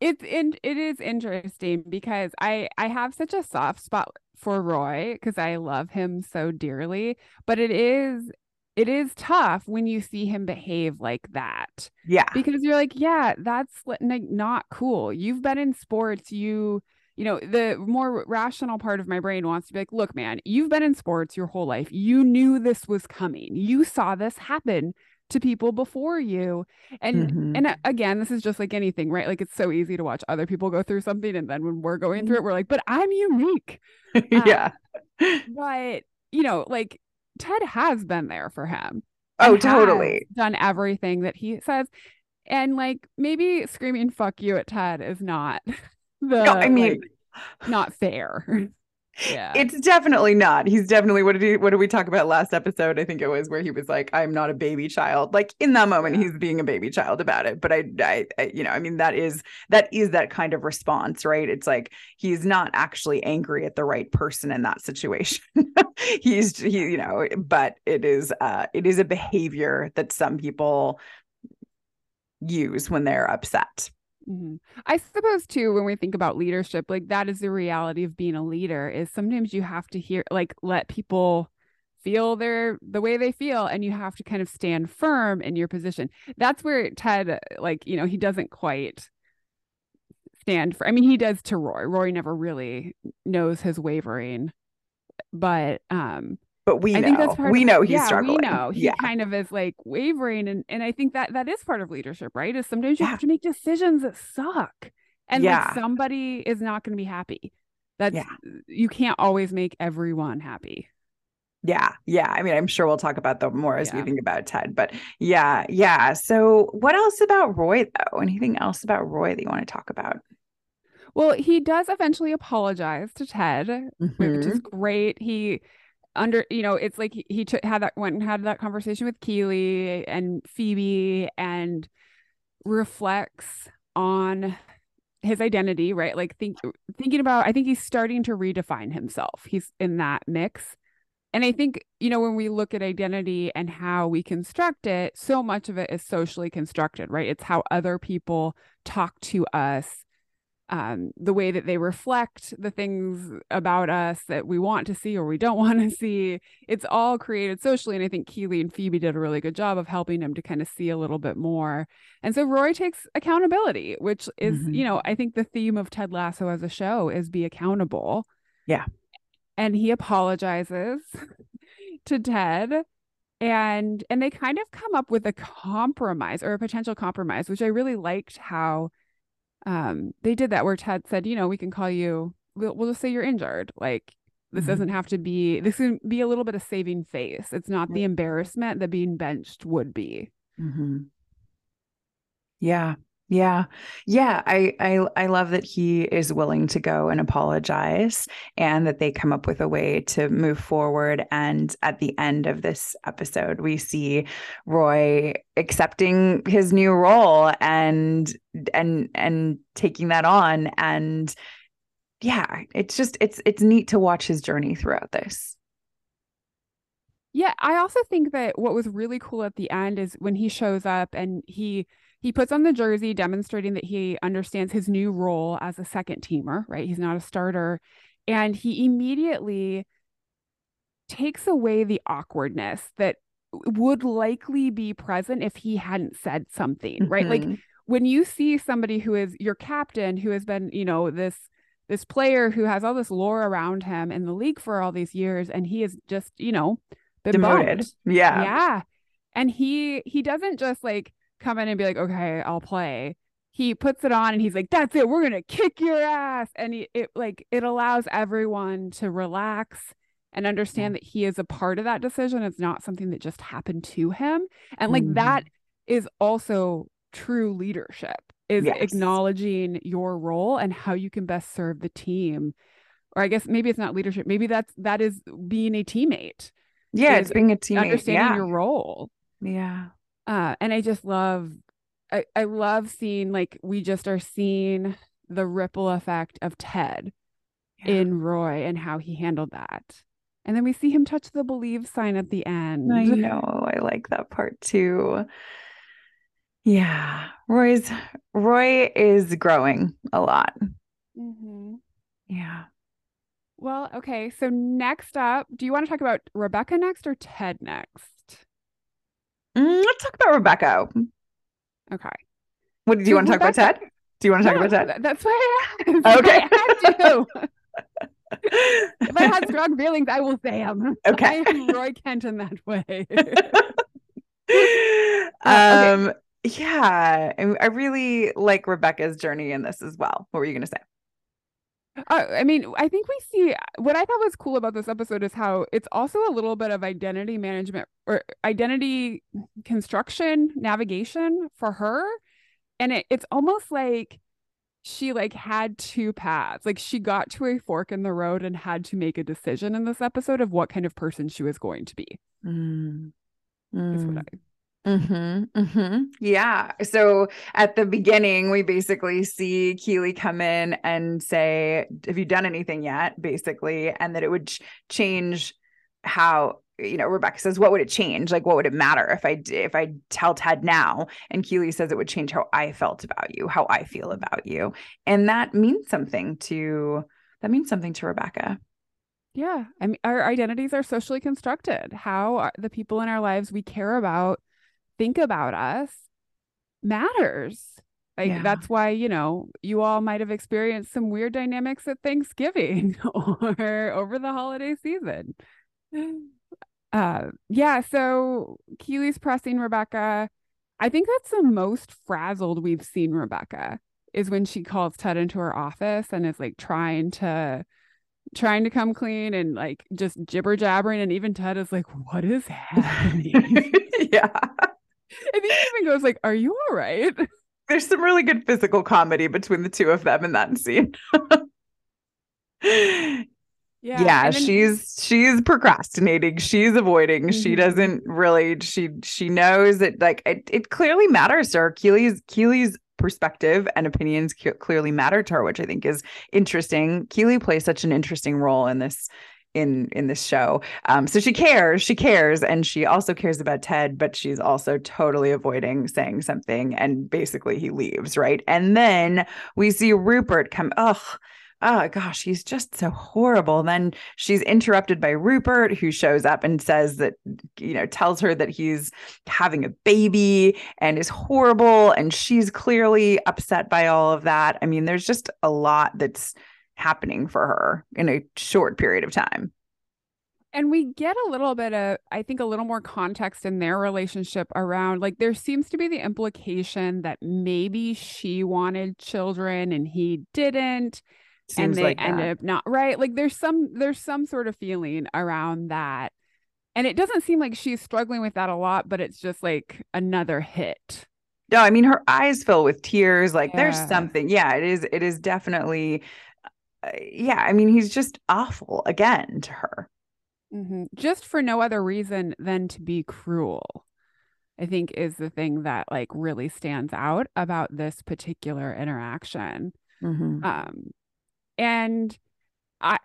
it's in it is interesting because i i have such a soft spot for Roy because I love him so dearly. But it is it is tough when you see him behave like that. Yeah. Because you're like, yeah, that's like not cool. You've been in sports, you you know, the more rational part of my brain wants to be like, look, man, you've been in sports your whole life. You knew this was coming. You saw this happen to people before you. And mm-hmm. and uh, again, this is just like anything, right? Like it's so easy to watch other people go through something and then when we're going through it, we're like, but I'm unique. yeah. Uh, but you know, like Ted has been there for him. Oh, totally. Done everything that he says. And like maybe screaming fuck you at Ted is not the no, I mean like, not fair. yeah. It's definitely not. He's definitely what did he what did we talk about last episode? I think it was where he was like, I'm not a baby child. Like in that moment, yeah. he's being a baby child about it. But I, I, I, you know, I mean, that is that is that kind of response, right? It's like he's not actually angry at the right person in that situation. he's he, you know, but it is uh it is a behavior that some people use when they're upset. Mm-hmm. I suppose too, when we think about leadership, like that is the reality of being a leader. Is sometimes you have to hear, like, let people feel their the way they feel, and you have to kind of stand firm in your position. That's where Ted, like, you know, he doesn't quite stand for. I mean, he does to Roy. Roy never really knows his wavering, but um, but we I know. think that's part we of, know he's yeah, struggling. We know he yeah. kind of is like wavering, and and I think that that is part of leadership, right? Is sometimes you yeah. have to make decisions that suck, and yeah. like somebody is not going to be happy. That's yeah. you can't always make everyone happy. Yeah, yeah. I mean, I'm sure we'll talk about that more as yeah. we think about Ted, but yeah, yeah. So, what else about Roy though? Anything else about Roy that you want to talk about? Well, he does eventually apologize to Ted, mm-hmm. which is mm-hmm. great. He under you know it's like he, he took had that went and had that conversation with Keeley and Phoebe and reflects on his identity right? Like think thinking about I think he's starting to redefine himself. He's in that mix. And I think you know when we look at identity and how we construct it so much of it is socially constructed right? It's how other people talk to us um, the way that they reflect the things about us that we want to see or we don't want to see. It's all created socially. And I think Keeley and Phoebe did a really good job of helping him to kind of see a little bit more. And so Roy takes accountability, which is, mm-hmm. you know, I think the theme of Ted Lasso as a show is be accountable. Yeah. And he apologizes to Ted and and they kind of come up with a compromise or a potential compromise which i really liked how um they did that where ted said you know we can call you we'll, we'll just say you're injured like This mm-hmm. doesn't have to be, this can be a little bit of saving face. It's not the embarrassment that being benched would be. Mm-hmm. Yeah. Yeah. Yeah, I I I love that he is willing to go and apologize and that they come up with a way to move forward and at the end of this episode we see Roy accepting his new role and and and taking that on and yeah, it's just it's it's neat to watch his journey throughout this. Yeah, I also think that what was really cool at the end is when he shows up and he he puts on the jersey demonstrating that he understands his new role as a second teamer, right? He's not a starter and he immediately takes away the awkwardness that would likely be present if he hadn't said something, mm-hmm. right? Like mm-hmm. when you see somebody who is your captain who has been, you know, this this player who has all this lore around him in the league for all these years and he is just, you know, been demoted. Yeah. Yeah. And he he doesn't just like come in and be like, okay, I'll play. He puts it on and he's like, that's it. We're gonna kick your ass. And he, it like it allows everyone to relax and understand that he is a part of that decision. It's not something that just happened to him. And like mm-hmm. that is also true leadership is yes. acknowledging your role and how you can best serve the team. Or I guess maybe it's not leadership. Maybe that's that is being a teammate yeah it's being a teammate understanding yeah. your role yeah uh and i just love I, I love seeing like we just are seeing the ripple effect of ted yeah. in roy and how he handled that and then we see him touch the believe sign at the end i know i like that part too yeah roy's roy is growing a lot mm-hmm. yeah well, okay. So next up, do you want to talk about Rebecca next or Ted next? Mm, let's talk about Rebecca. Okay. What do you want to talk about Ted? Do you want to talk about Ted? That's why I asked. Okay. I if I had strong feelings, I will say them. Okay. I'm Roy Kent in that way. um. Okay. Yeah, I really like Rebecca's journey in this as well. What were you going to say? Uh, I mean, I think we see what I thought was cool about this episode is how it's also a little bit of identity management or identity construction navigation for her. And it, it's almost like she like had two paths. Like she got to a fork in the road and had to make a decision in this episode of what kind of person she was going to be. Mm. Mm. Is what I Mm-hmm, mm-hmm. Yeah. So at the beginning, we basically see Keeley come in and say, Have you done anything yet? Basically, and that it would ch- change how you know rebecca says what would it change like what would it matter if i if i tell ted now and keeley says it would change how i felt about you how i feel about you and that means something to that means something to rebecca yeah i mean our identities are socially constructed how are the people in our lives we care about think about us matters. Like yeah. that's why, you know, you all might have experienced some weird dynamics at Thanksgiving or over the holiday season. Uh yeah, so Keeley's pressing Rebecca. I think that's the most frazzled we've seen Rebecca is when she calls Ted into her office and is like trying to trying to come clean and like just jibber jabbering and even Ted is like, what is happening? yeah. And he even goes like, "Are you all right?" There's some really good physical comedy between the two of them in that scene. yeah, yeah then- she's she's procrastinating she's avoiding mm-hmm. she doesn't really she she knows that like it, it clearly matters to her keeley's keeley's perspective and opinions clearly matter to her which i think is interesting keeley plays such an interesting role in this in in this show. Um, so she cares, she cares, and she also cares about Ted, but she's also totally avoiding saying something, and basically he leaves, right? And then we see Rupert come. Ugh. Oh gosh, he's just so horrible. Then she's interrupted by Rupert, who shows up and says that, you know, tells her that he's having a baby and is horrible. And she's clearly upset by all of that. I mean, there's just a lot that's happening for her in a short period of time. And we get a little bit of, I think, a little more context in their relationship around like there seems to be the implication that maybe she wanted children and he didn't. and they like that. up not right. Like there's some there's some sort of feeling around that. And it doesn't seem like she's struggling with that a lot, but it's just like another hit. No, I mean her eyes fill with tears. Like Yeah. there's something. Yeah, it is. It is definitely. Uh, yeah, I mean he's just awful again to her. Mhm. Just for no other reason than to be cruel. I think is the thing that like really stands out about this particular interaction. Mm-hmm. Um, and I,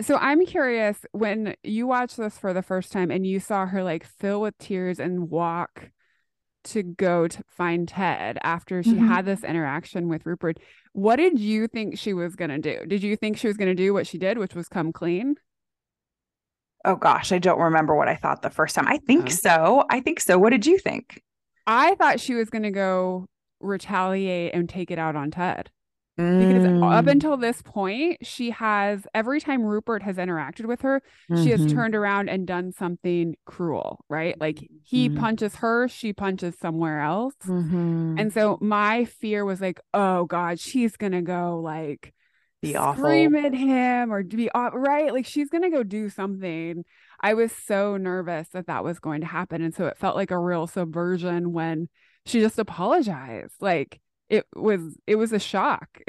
so I'm curious when you watched this for the first time and you saw her like fill with tears and walk to go to find Ted after she Mhm. had this interaction with Rupert, what did you think she was going to do? Did you think she was going to do what she did, which was come clean? Oh gosh, I don't remember what I thought the first time. I think Oh. so. I think so. What did you think? I thought she was going to go retaliate and take it out on Ted. Because up Mm, until this point, she has every time Rupert has interacted with her, she has mhm. turned around and done something cruel, right? Like he Mhm. punches her, she punches somewhere else. Mhm. And so my fear was like, oh God, she's gonna go like Be awful. scream at him or be right. Like she's gonna go do something. I was so nervous that that was going to happen, and so it felt like a real subversion when she just apologized. Like it was, it was a shock.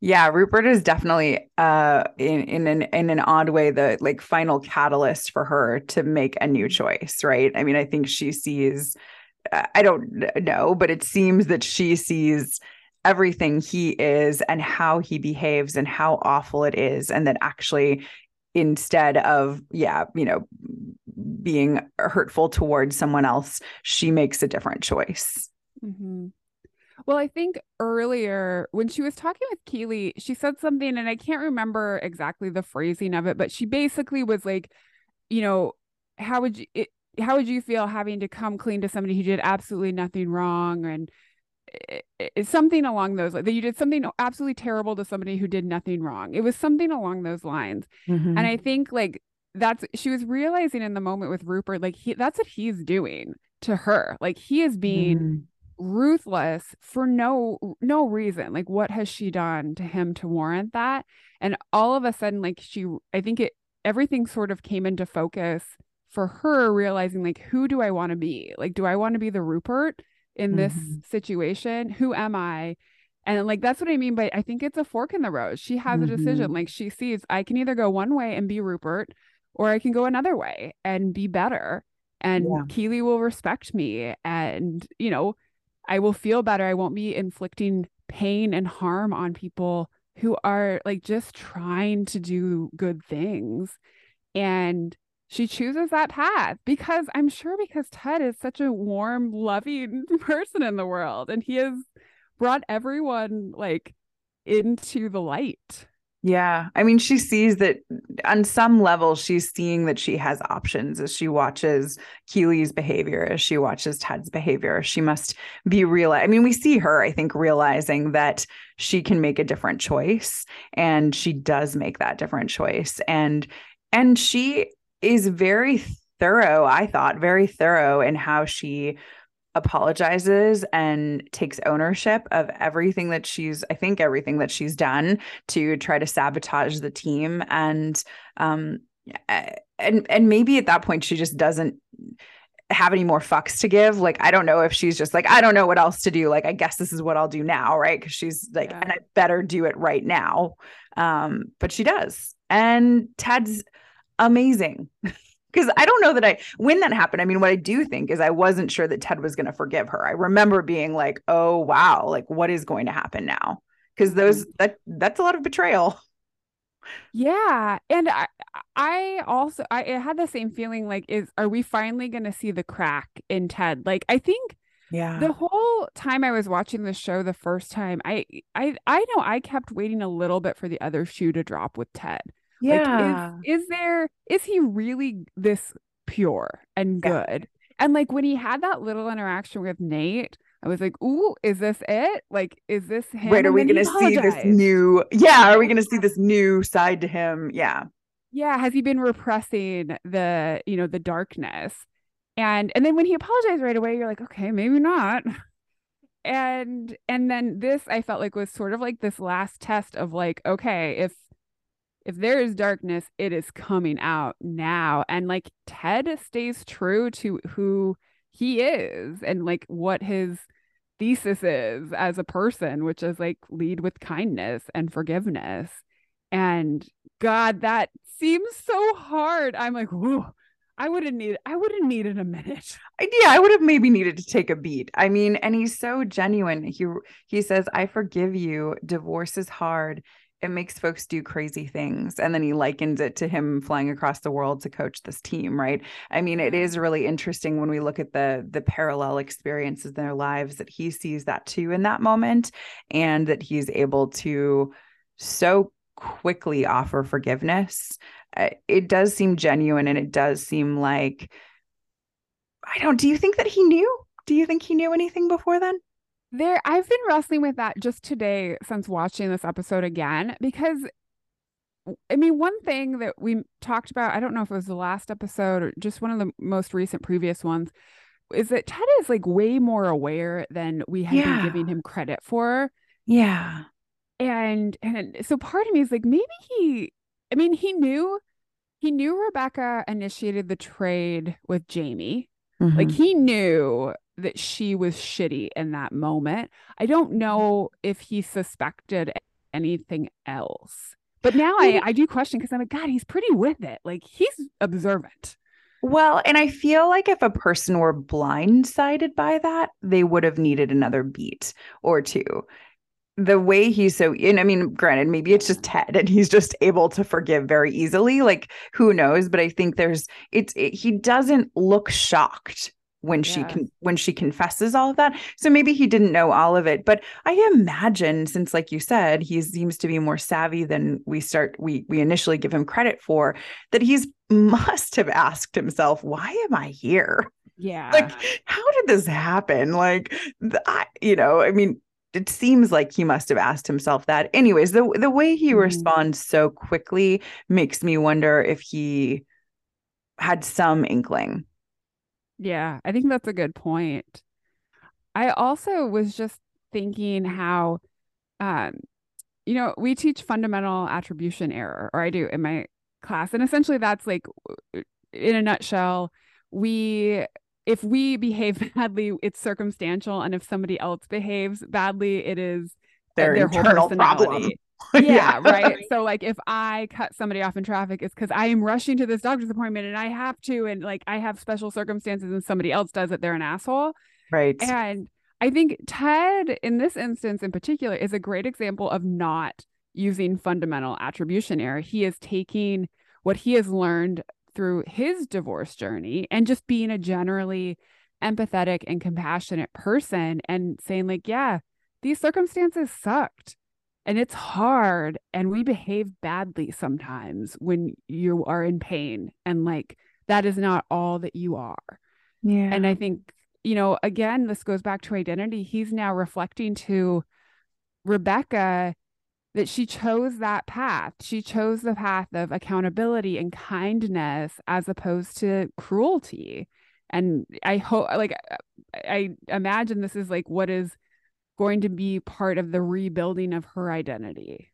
Yeah, Rupert is definitely uh in in an in an odd way the like final catalyst for her to make a new choice, right? I mean, I think she sees uh, I don't know, but it seems that she sees everything he is and how he behaves and how awful it is and that actually instead of yeah, you know, being hurtful towards someone else, she makes a different choice. hmm Well, I think earlier when she was talking with Keeley, she said something, and I can't remember exactly the phrasing of it, but she basically was like, you know, how would you it, how would you feel having to come clean to somebody who did absolutely nothing wrong and it, it's something along those like that you did something absolutely terrible to somebody who did nothing wrong. It was something along those lines. And mm-hmm. I think like that's she was realizing in the moment with Rupert, like he that's what he's doing to her. Like he is being Mhm. Ruthless for no no reason. Like what has she done to him to warrant that? And all of a sudden, like she I think it everything sort of came into focus for her realizing like who do I want to be? Like, do I want to be the Rupert in this Mhm. situation? Who am I? And like that's what I mean but I think it's a fork in the road. She has a decision. Mhm. Like she sees I can either go one way and be Rupert, or I can go another way and be better. And Yeah. Keeley will respect me. And, you know, I will feel better. I won't be inflicting pain and harm on people who are like just trying to do good things. And she chooses that path because I'm sure because Ted is such a warm, loving person in the world and he has brought everyone like into the light. Yeah. I mean, she sees that on some level, she's seeing that she has options as she watches Keeley's behavior, as she watches Ted's behavior. She must be real. I mean, we see her, I think, realizing that she can make a different choice. And she does make that different choice. And and she is very thorough, I thought, very thorough in how she apologizes and takes ownership of everything that she's i think everything that she's done to try to sabotage the team. And um and and maybe at that point she just doesn't have any more fucks to give. Like i don't know if she's just like i don't know what else to do. Like i guess this is what i'll do now right? Because she's like Yeah. and i better do it right now. Um but she does. And ted's amazing because I don't know that I when that happened. I mean, what I do think is I wasn't sure that Ted was going to forgive her. I remember being like, "Oh wow, like what is going to happen now?" Because those mm. that that's a lot of betrayal. Yeah, and I I also I, I had the same feeling like is are we finally going to see the crack in Ted? Like I think Yeah, the whole time I was watching the show the first time, I I I know I kept waiting a little bit for the other shoe to drop with Ted. Yeah, Like is is there is he really this pure and Yeah. good? And like when he had that little interaction with Nate, I was like, "Ooh, is this it? Like is this him?" Wait, are we going to see this new? Yeah, are we going to see this new side to him? Yeah, yeah has he been repressing the you know the darkness and and then when he apologized right away you're like okay maybe not and and then this I felt like was sort of like this last test of like, okay, if if there is darkness, it is coming out now. And like Ted stays true to who he is and like what his thesis is as a person, which is like lead with kindness and forgiveness. And God, that seems so hard. I'm like, whoo, I would have needed I would have needed a minute. Yeah, I would have maybe needed to take a beat. I mean, and he's so genuine. He he says, "I forgive you. Divorce is hard. It makes folks do crazy things." And then he likens it to him flying across the world to coach this team, right? I mean, it is mm-hmm. really interesting when we look at the the parallel experiences in their lives that he sees that too in that moment and that he's able to so quickly offer forgiveness it does seem genuine and it does seem like I don't do you think that he knew? Do you think he knew anything before then? There I've been wrestling with that just today since watching this episode again because I mean one thing that we talked about, I don't know if it was the last episode or just one of the most recent previous ones, is that Ted is like way more aware than we had yeah. been giving him credit for. Yeah. And and so part of me is like maybe he I mean, he knew he knew Rebecca initiated the trade with Jamie. Mm-hmm. Like he knew that she was shitty in that moment. I don't know if he suspected anything else. But now I, I do question because I'm like, God, he's pretty with it. Like he's observant. Well, and I feel like if a person were blindsided by that, they would have needed another beat or two the way he's so and I mean, granted, maybe it's just Ted and he's just able to forgive very easily. Like who knows? But I think there's it's it, he doesn't look shocked when she can when she confesses all of that so maybe he didn't know all of it but i imagine since like you said he seems to be more savvy than we start we we initially give him credit for that he's must have asked himself why am i here yeah like how did this happen like I, you know i mean it seems like he must have asked himself that. Anyways, the the way he mm-hmm. responds so quickly makes me wonder if he had some inkling. Yeah, I think that's a good point. I also was just thinking how um you know, we teach fundamental attribution error or I do in my class and essentially that's like in a nutshell we if we behave badly, it's circumstantial, and if somebody else behaves badly, it is their, their internal problem. yeah, yeah, right. So like if I cut somebody off in traffic, it's because I am rushing to this doctor's appointment and I have to, and like I have special circumstances and somebody else does it, they're an asshole. Right. And I think Ted, in this instance in particular, is a great example of not using fundamental attribution error. He is taking what he has learned through his divorce journey and just being a generally empathetic and compassionate person and saying like yeah these circumstances sucked and it's hard and we behave badly sometimes when you are in pain and like that is not all that you are yeah and i think you know again this goes back to identity he's now reflecting to rebecca that she chose that path. She chose the path of accountability and kindness as opposed to cruelty. And I hope, like, I imagine this is like what is going to be part of the rebuilding of her identity.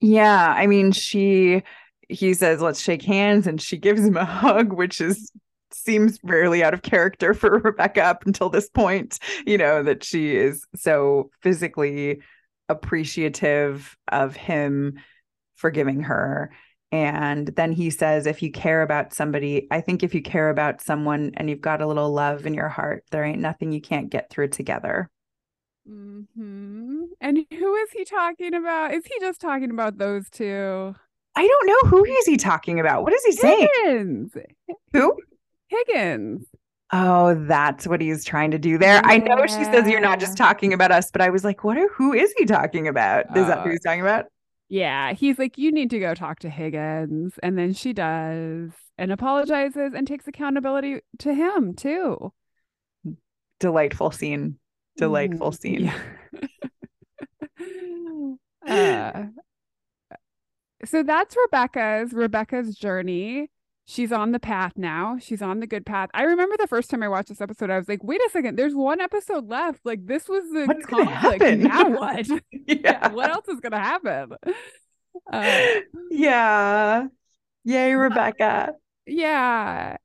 Yeah. I mean, she, he says, let's shake hands. And she gives him a hug, which is seems rarely out of character for Rebecca up until this point, you know, that she is so physically appreciative of him forgiving her. And then he says, if you care about somebody, I think if you care about someone and you've got a little love in your heart, there ain't nothing you can't get through together. Mm-hmm. And who is he talking about? Is he just talking about those two? I don't know. Who is he talking about? What is he saying? Higgins. Who? Higgins. Oh, that's what he's trying to do there. Yeah. I know she says you're not just talking about us, but I was like, what are who is he talking about? Is that who uh, he's talking about? Yeah, he's like, you need to go talk to Higgins. And then she does and apologizes and takes accountability to him too. Delightful scene. Delightful mm, scene. Yeah. uh, so that's Rebecca's Rebecca's journey she's on the path now. She's on the good path. I remember the first time I watched this episode, I was like, wait a second, there's one episode left. Like this was the What's conflict. Now what? yeah. yeah. What else is gonna happen? Uh, yeah. Yay, Rebecca. Yeah.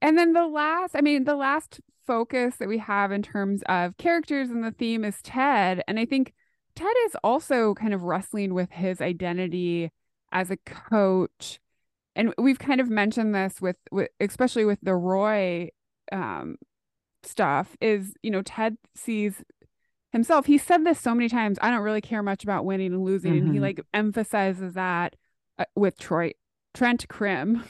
And then the last, I mean, the last focus that we have in terms of characters and the theme is Ted. And I think Ted is also kind of wrestling with his identity as a coach and we've kind of mentioned this with, with especially with the Roy um, stuff is you know Ted sees himself. He said this so many times. I don't really care much about winning and losing, mm-hmm. and he mm-hmm. like emphasizes that uh, with Troy Trent Crimm.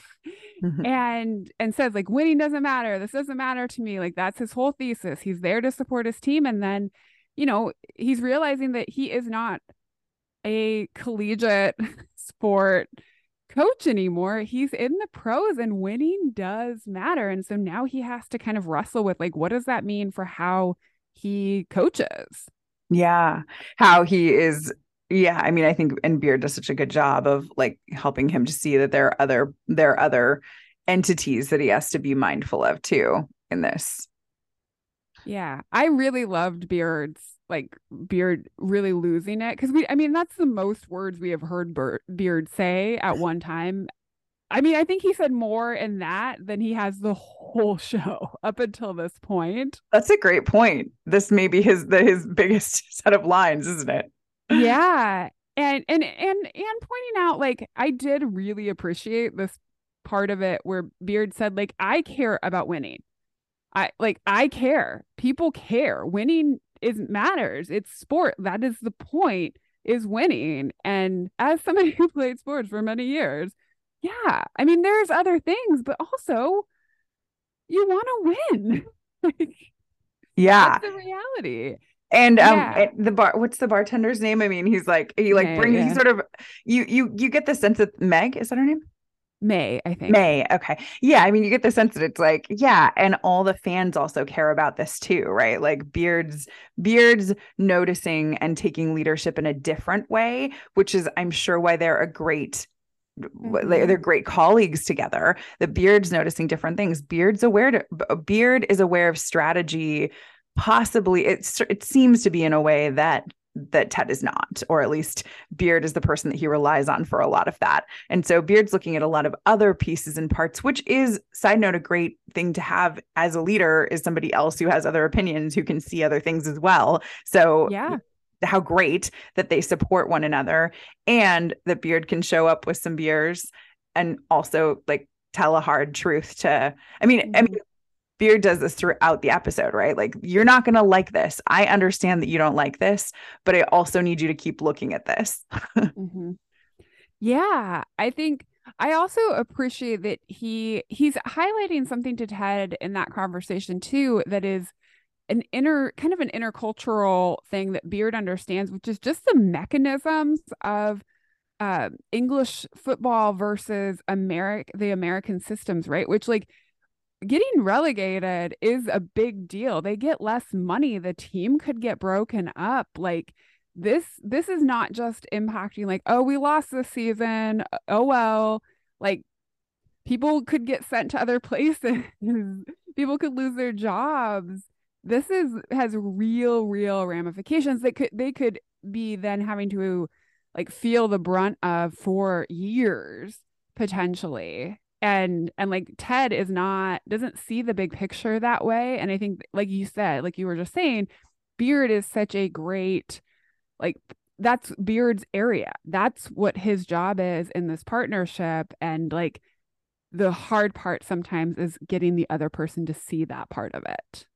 Mm-hmm. and and says like winning doesn't matter this doesn't matter to me like that's his whole thesis he's there to support his team and then you know he's realizing that he is not a collegiate sport coach anymore. He's in the pros and winning does matter. And so now he has to kind of wrestle with like, what does that mean for how he coaches? Yeah. How he is. Yeah. I mean, I think, and Beard does such a good job of like helping him to see that there are other, there are other entities that he has to be mindful of too in this. Yeah. I really loved Beard's like Beard really losing it because we I mean that's the most words we have heard Beard say at one time. I mean, I think he said more in that than he has the whole show up until this point. That's a great point. This may be his the his biggest set of lines, isn't it? Yeah. And and and and pointing out like I did really appreciate this part of it where Beard said like I care about winning. I like I care. People care. Winning is matters. It's sport. That is the point is winning. And as somebody who played sports for many years, yeah, I mean, there's other things, but also you want to win. like, yeah, That's the reality. And um, yeah. the bar, what's the bartender's name? I mean, he's like, he like yeah, brings, yeah. he sort of, you, you, you get the sense that Meg, is that her name? Mae, I think. Mae. Okay. Yeah. I mean, you get the sense that it's like, yeah. And all the fans also care about this too, right? Like Beards, Beards noticing and taking leadership in a different way, which is, I'm sure, why they're a great Mm-hmm. they're great colleagues together the beard's noticing different things beard's aware to, beard is aware of strategy possibly it's it seems to be in a way that that Ted is not, or at least Beard is the person that he relies on for a lot of that. And so Beard's looking at a lot of other pieces and parts, which is, side note, a great thing to have as a leader is somebody else who has other opinions who can see other things as well. So, yeah. How great that they support one another and that Beard can show up with some beers and also like tell a hard truth to I mean, mm-hmm. I mean Beard does this throughout the episode, right? Like, you're not going to like this. I understand that you don't like this, but I also need you to keep looking at this. mm-hmm. Yeah, I think I also appreciate that he he's highlighting something to Ted in that conversation too that is an inner kind of an intercultural thing that Beard understands, which is just the mechanisms of uh, English football versus America, the American systems, right? Which like getting relegated is a big deal. They get less money. The team could get broken up. Like this this is not just impacting like, oh, we lost this season. Oh well. Like people could get sent to other places. people could lose their jobs. This is has real real ramifications that could they could be then having to like feel the brunt of for years potentially and and like ted is not doesn't see the big picture that way and i think like you said like you were just saying beard is such a great like that's beard's area. That's what his job is in this partnership and like the hard part sometimes is getting the other person to see that part of it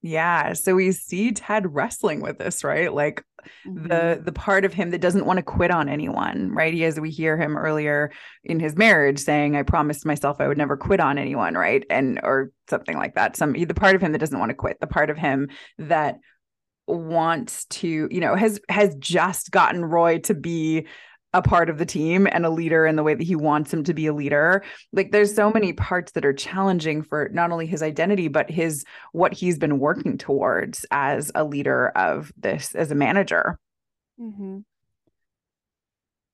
yeah. So we see Ted wrestling with this, right? Like mm-hmm. the the part of him that doesn't want to quit on anyone, right? He as we hear him earlier in his marriage saying, I promised myself I would never quit on anyone, right? And or something like that. Some the part of him that doesn't want to quit, the part of him that wants to, you know, has has just gotten Roy to be a part of the team and a leader in the way that he wants him to be a leader. Like there's so many parts that are challenging for not only his identity but his what he's been working towards as a leader of this as a manager. Mm-hmm.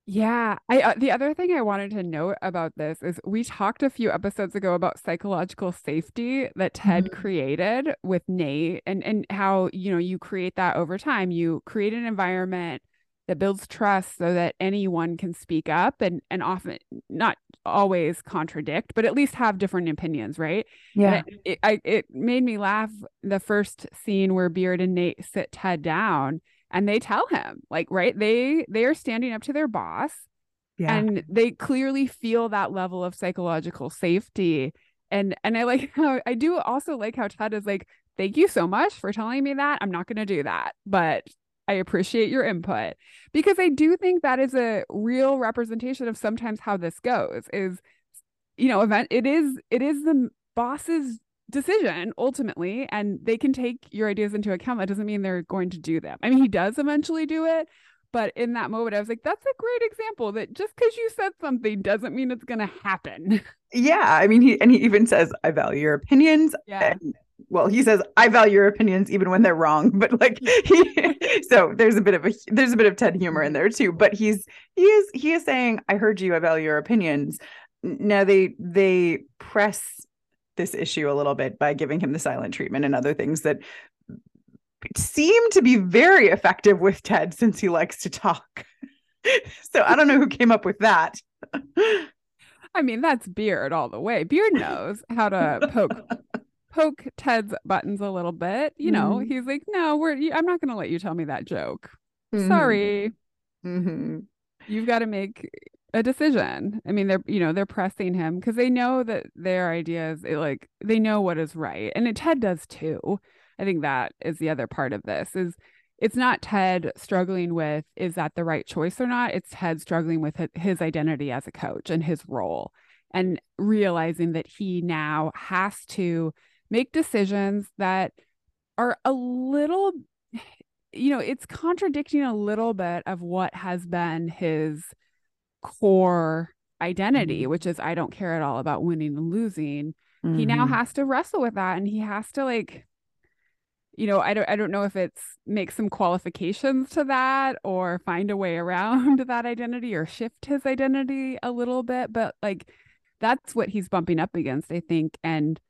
Yeah, I uh, the other thing I wanted to note about this is we talked a few episodes ago about psychological safety that Ted mm-hmm. created with Nate and and how, you know, you create that over time. You create an environment that builds trust so that anyone can speak up and and often not always contradict but at least have different opinions right? Yeah. it, it, I, it made me laugh the first scene where beard and nate sit ted down and they tell him like right? They they are standing up to their boss yeah. and they clearly feel that level of psychological safety. And and i like how i do also like how ted is like thank you so much for telling me that. I'm not going to do that. But I appreciate your input because I do think that is a real representation of sometimes how this goes is you know event it is it is the boss's decision ultimately and they can take your ideas into account that doesn't mean they're going to do them. I mean he does eventually do it but in that moment I was like that's a great example that just cuz you said something doesn't mean it's going to happen. Yeah, I mean he and he even says I value your opinions yeah. and well he says i value your opinions even when they're wrong. But like he, so there's a bit of a there's a bit of ted humor in there too. But he's he is he is saying i heard you. I value your opinions. Now they they press this issue a little bit by giving him the silent treatment and other things that seem to be very effective with ted since he likes to talk. So i don't know who came up with that. I mean, that's Beard all the way. Beard knows how to poke poke Ted's buttons a little bit. You know, mm-hmm. he's like, "No, we're. I'm not going to let you tell me that joke. Mm-hmm. Sorry. Mm-hmm. You've got to make a decision. I mean, they're you know they're pressing him because they know that their ideas like they know what is right, and it, Ted does too. I think that is the other part of this is it's not Ted struggling with is that the right choice or not. It's Ted struggling with his identity as a coach and his role, and realizing that he now has to make decisions that are a little you know it's contradicting a little bit of what has been his core identity mm-hmm. which is i don't care at all about winning and losing mm-hmm. he now mm-hmm. has to wrestle with that and he has to like you know i don't i don't know if it's make some qualifications to that or find a way around that identity or shift his identity a little bit but like that's what he's bumping up against i think and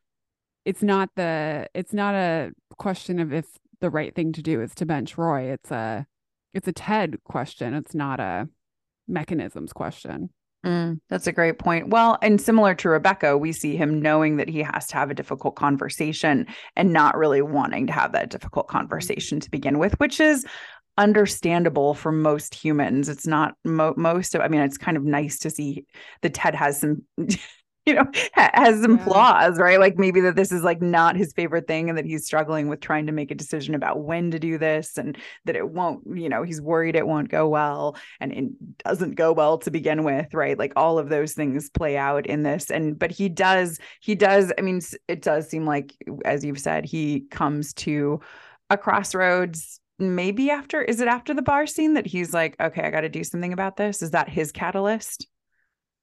it's not the it's not a question of if the right thing to do is to bench Roy. It's a it's a TED question. It's not a mechanisms question. Mm, that's a great point. Well, and similar to Rebecca, we see him knowing that he has to have a difficult conversation and not really wanting to have that difficult conversation to begin with, which is understandable for most humans. It's not mo- most of, I mean, it's kind of nice to see that Ted has some you know has some yeah. flaws right? Like maybe that this is like not his favorite thing and that he's struggling with trying to make a decision about when to do this and that it won't you know he's worried it won't go well and it doesn't go well to begin with right? Like all of those things play out in this and but he does he does i mean it does seem like as you've said he comes to a crossroads maybe after is it after the bar scene that he's like okay i got to do something about this. Is that his catalyst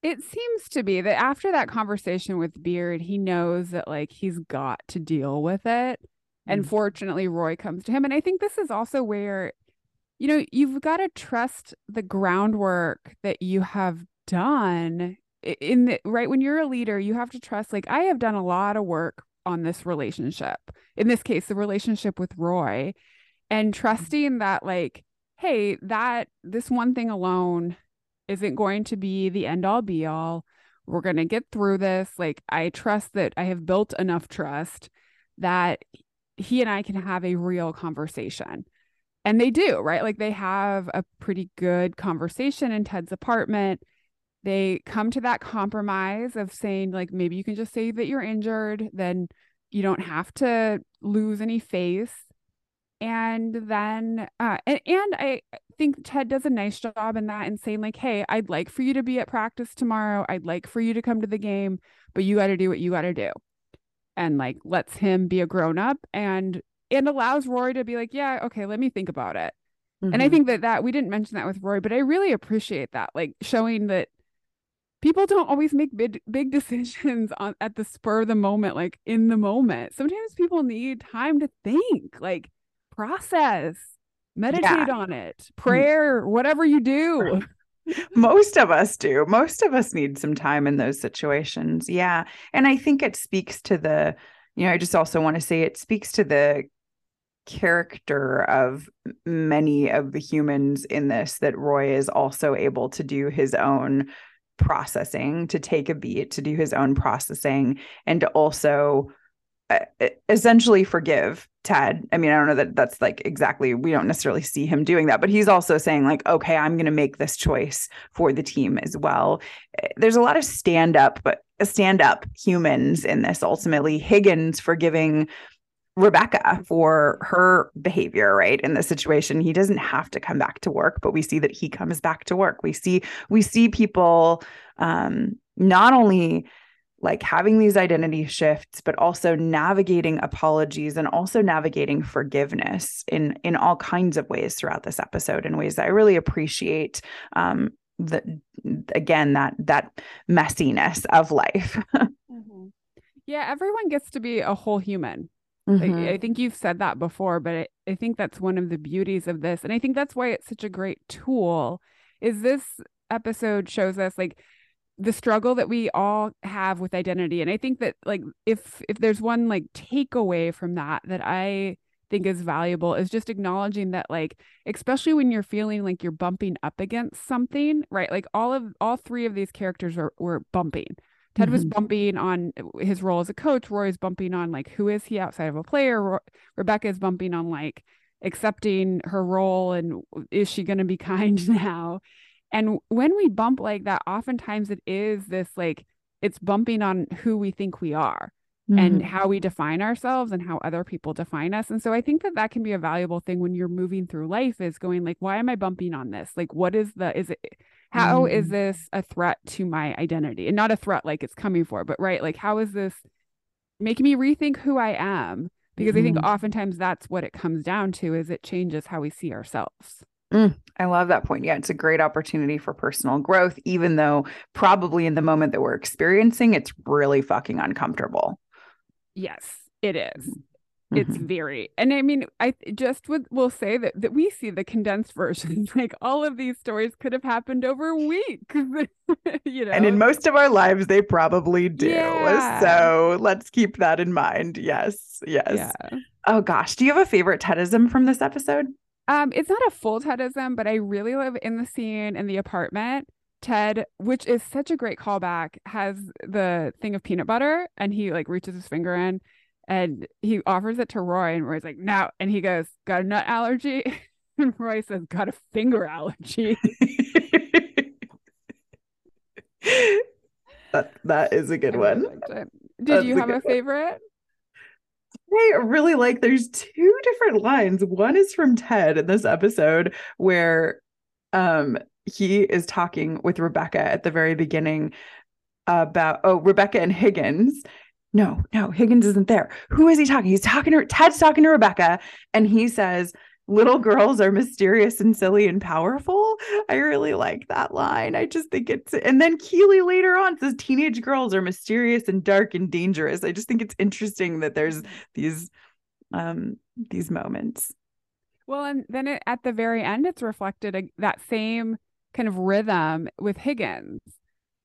it seems to be that after that conversation with Beard, he knows that like he's got to deal with it. Mm-hmm. And fortunately, Roy comes to him. And I think this is also where, you know, you've got to trust the groundwork that you have done in the right when you're a leader, you have to trust, like, I have done a lot of work on this relationship. In this case, the relationship with Roy, and mm-hmm. trusting that, like, hey, that this one thing alone isn't going to be the end all be all. We're going to get through this. Like, I trust that I have built enough trust that he and I can have a real conversation. And they do, right? Like, they have a pretty good conversation in Ted's apartment. They come to that compromise of saying, like, maybe you can just say that you're injured, then you don't have to lose any face and then uh and, and i think ted does a nice job in that and saying like hey i'd like for you to be at practice tomorrow i'd like for you to come to the game but you got to do what you got to do and like lets him be a grown up and and allows Roy to be like yeah okay let me think about it mm-hmm. and i mm-hmm. think that that we didn't mention that with Roy, but i really appreciate that like showing that people don't always make big big decisions on at the spur of the moment like in the moment sometimes people need time to think like process meditate yeah. on it prayer whatever you do Most of us do. Most of us need some time in those situations. Yeah. And I think it speaks to the, you know, I just also want to say it speaks to the character of many of the humans in this that Roy is also able to do his own processing, to take a beat, to do his own processing, and to also essentially forgive Ted. I mean, I don't know that that's like exactly, we don't necessarily see him doing that, but he's also saying, like, okay, I'm going to make this choice for the team as well. Eh, there's a lot of stand up, but stand up humans in this ultimately. Higgins forgiving Rebecca for her behavior, right? In this situation, he doesn't have to come back to work, but we see that he comes back to work. We see we see people um, not only like having these identity shifts, but also navigating apologies and also navigating forgiveness in in all kinds of ways throughout this episode, in ways that I really appreciate. Um, the again that that messiness of life. mm-hmm. Yeah, everyone gets to be a whole human Mm-hmm. Like, I think you've said that before, but I, I think that's one of the beauties of this. And I think that's why it's such a great tool is this episode shows us like the struggle that we all have with identity. And I think that like if if there's one like takeaway from that that I think is valuable is just acknowledging that like especially when you're feeling like you're bumping up against something, right? Like all of all three of these characters are were bumping Ted mm-hmm. was bumping on his role as a coach. Roy's bumping on like who is he outside of a player. Rebecca is bumping on like accepting her role and is she going to be kind now? And when we bump like that, oftentimes it is this like it's bumping on who we think we are mm-hmm. and how we define ourselves and how other people define us. And so I think that that can be a valuable thing when you're moving through life is going like, why am I bumping on this? Like, what is the, is it, how mm. is this a threat to my identity and not a threat like it's coming for but right like how is this making me rethink who i am because mm-hmm. i think mm-hmm. oftentimes that's what it comes down to is it changes how we see ourselves mm, i love that point. Yeah it's a great opportunity for personal growth even though probably in the moment that we're experiencing it's really fucking uncomfortable. Yes it is. It's mm-hmm. very and i mean i just would will say that that we see the condensed versions like all of these stories could have happened over weeks you know and in most of our lives they probably do. Yeah. so let's keep that in mind. Yes yes. Yeah. oh gosh do you have a favorite tedism from this episode um it's not a full tedism but i really love in the scene in the apartment Ted, which is such a great callback, has the thing of peanut butter and he like reaches his finger in and he offers it to Roy, and Roy's like, "No," and he goes, "Got a nut allergy?" And Roy says, "Got a finger allergy." that that is a good one. Did That's you have a, a favorite? I really like there's two different lines. One is from Ted in this episode where um he is talking with Rebecca at the very beginning about oh Rebecca and Higgins no, no, Higgins isn't there. Who is he talking? He's talking to Ted's talking to Rebecca, and he says, Little girls are mysterious and silly and powerful. I really like that line. I just think it's, and then Keeley later on says, Teenage girls are mysterious and dark and dangerous. I just think it's interesting that there's these, um, these moments. Well, and then it, at the very end, it's reflected uh, that same kind of rhythm with Higgins.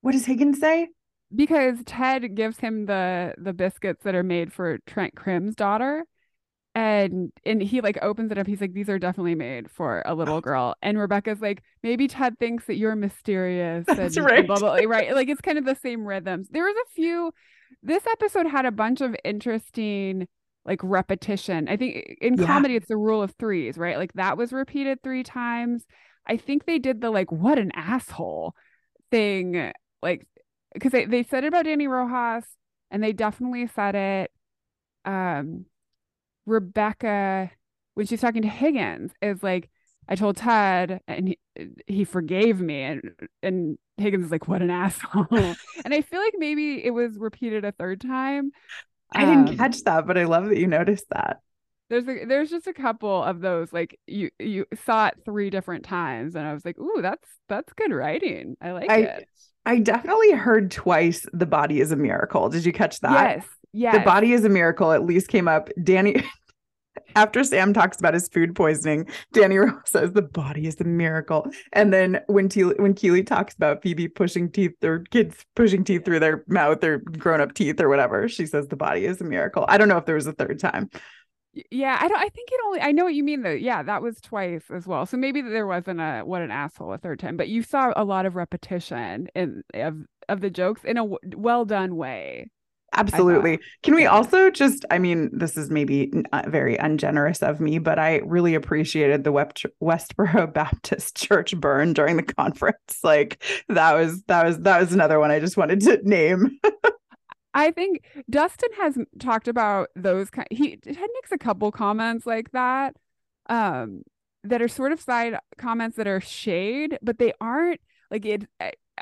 What does Higgins say? because Ted gives him the the biscuits that are made for Trent Crimm's daughter. And and he like opens it up. He's like, these are definitely made for a little girl. And Rebecca's like, maybe Ted thinks that you're mysterious. That's and right. Blah, blah, blah. right. Like it's kind of the same rhythms. There was a few this episode had a bunch of interesting like repetition. I think in yeah. comedy it's the rule of threes, right? Like that was repeated three times. I think they did the like what an asshole thing like because they, they said it about danny Rojas and they definitely said it. Um, Rebecca, when she's talking to Higgins, is like, I told Ted and he, he forgave me. And, and Higgins is like, what an asshole. and I feel like maybe it was repeated a third time. I didn't um, catch that, but I love that you noticed that. There's a, there's just a couple of those like you you saw it three different times and I was like, ooh, that's that's good writing. I like I, it. I definitely heard twice the body is a miracle. Did you catch that? Yes. Yes. The body is a miracle at least came up. Danny after Sam talks about his food poisoning, Danny Rose says the body is a miracle. And then when Te- when Keeley talks about Phoebe pushing teeth or kids pushing teeth through their mouth or grown up teeth or whatever, she says the body is a miracle. I don't know if there was a third time. Yeah, I don't. I think it only. I know what you mean though. Yeah, that was twice as well. So maybe there wasn't a what an asshole a third time, but you saw a lot of repetition in of of the jokes in a w- well done way. Absolutely. Can we also just, I mean, this is maybe uh, very ungenerous of me, but I really appreciated the Westboro Baptist Church burn during the conference. Like that was, that was, that was another one I just wanted to name. I think Dustin has talked about those kind. He makes a couple comments like that, um, that are sort of side comments that are shade, but they aren't like it.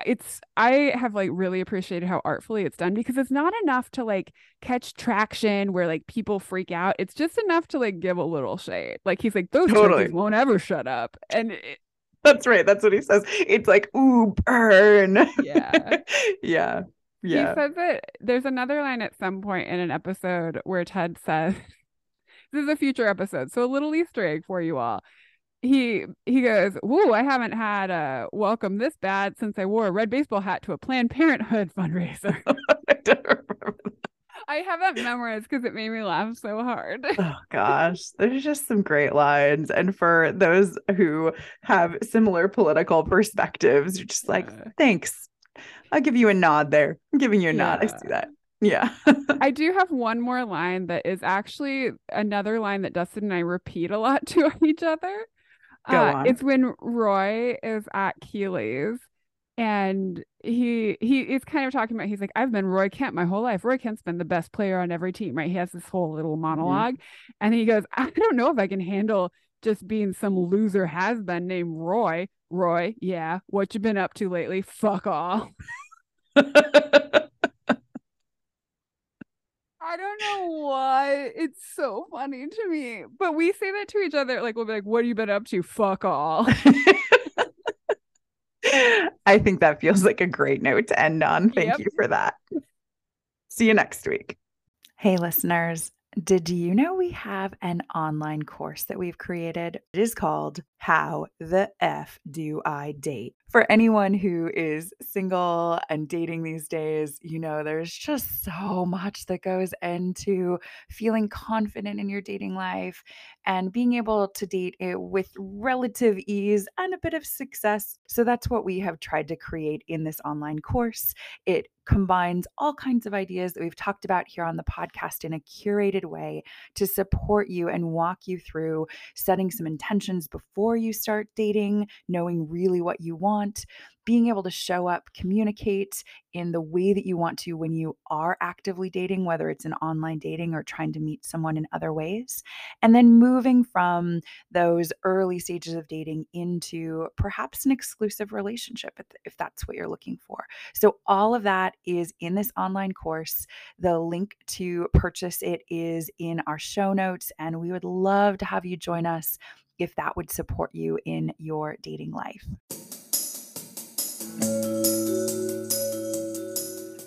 It's I have like really appreciated how artfully it's done because it's not enough to like catch traction where like people freak out. It's just enough to like give a little shade. Like he's like those totally. won't ever shut up, and it, that's right. That's what he says. It's like ooh burn. Yeah, yeah. Yeah. He says that there's another line at some point in an episode where Ted says, This is a future episode, so a little Easter egg for you all. He he goes, Whoa, I haven't had a welcome this bad since I wore a red baseball hat to a Planned Parenthood fundraiser. I have that memorized because it made me laugh so hard. oh gosh, there's just some great lines. And for those who have similar political perspectives, you're just like, thanks. I'll give you a nod there. I'm giving you a yeah. nod. I see that. Yeah. I do have one more line that is actually another line that Dustin and I repeat a lot to each other. Uh. It's when Roy is at Keeley's and he he is kind of talking about he's like I've been Roy Kent my whole life. Roy Kent's been the best player on every team, right? He has this whole little monolog mm-hmm. and he goes, I don't know if I can handle just being some loser has been named Roy. Roy, yeah, what you been up to lately? Fuck all. I don't know why it's so funny to me, but we say that to each other. Like we'll be like, "What have you been up to?" Fuck all. I think that feels like a great note to end on. Thank yep. you for that. See you next week. Hey, listeners. Did you know we have an online course that we've created? It is called How the F Do I Date? For anyone who is single and dating these days, you know, there's just so much that goes into feeling confident in your dating life and being able to date it with relative ease and a bit of success. So that's what we have tried to create in this online course. It combines all kinds of ideas that we've talked about here on the podcast in a curated way to support you and walk you through setting some intentions before you start dating, knowing really what you want, being able to show up, communicate in the way that you want to when you are actively dating, whether it's an online dating or trying to meet someone in other ways. And then moving from those early stages of dating into perhaps an exclusive relationship if that's what you're looking for. So, all of that is in this online course. The link to purchase it is in our show notes, and we would love to have you join us if that would support you in your dating life.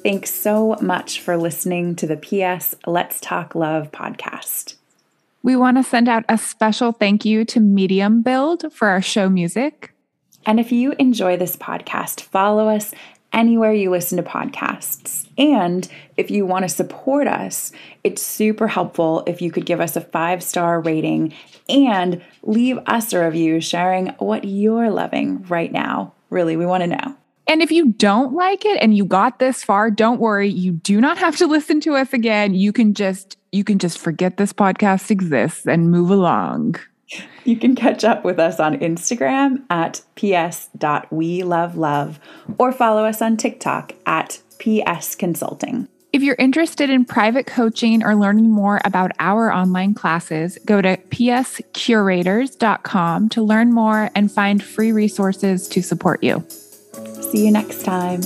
Thanks so much for listening to the PS Let's Talk Love podcast. We want to send out a special thank you to Medium Build for our show music. And if you enjoy this podcast, follow us anywhere you listen to podcasts. And if you want to support us, it's super helpful if you could give us a five star rating and leave us a review sharing what you're loving right now. Really, we want to know. And if you don't like it and you got this far, don't worry. You do not have to listen to us again. You can just you can just forget this podcast exists and move along. You can catch up with us on Instagram at ps.welovelove or follow us on TikTok at ps consulting. If you're interested in private coaching or learning more about our online classes, go to pscurators.com to learn more and find free resources to support you. See you next time.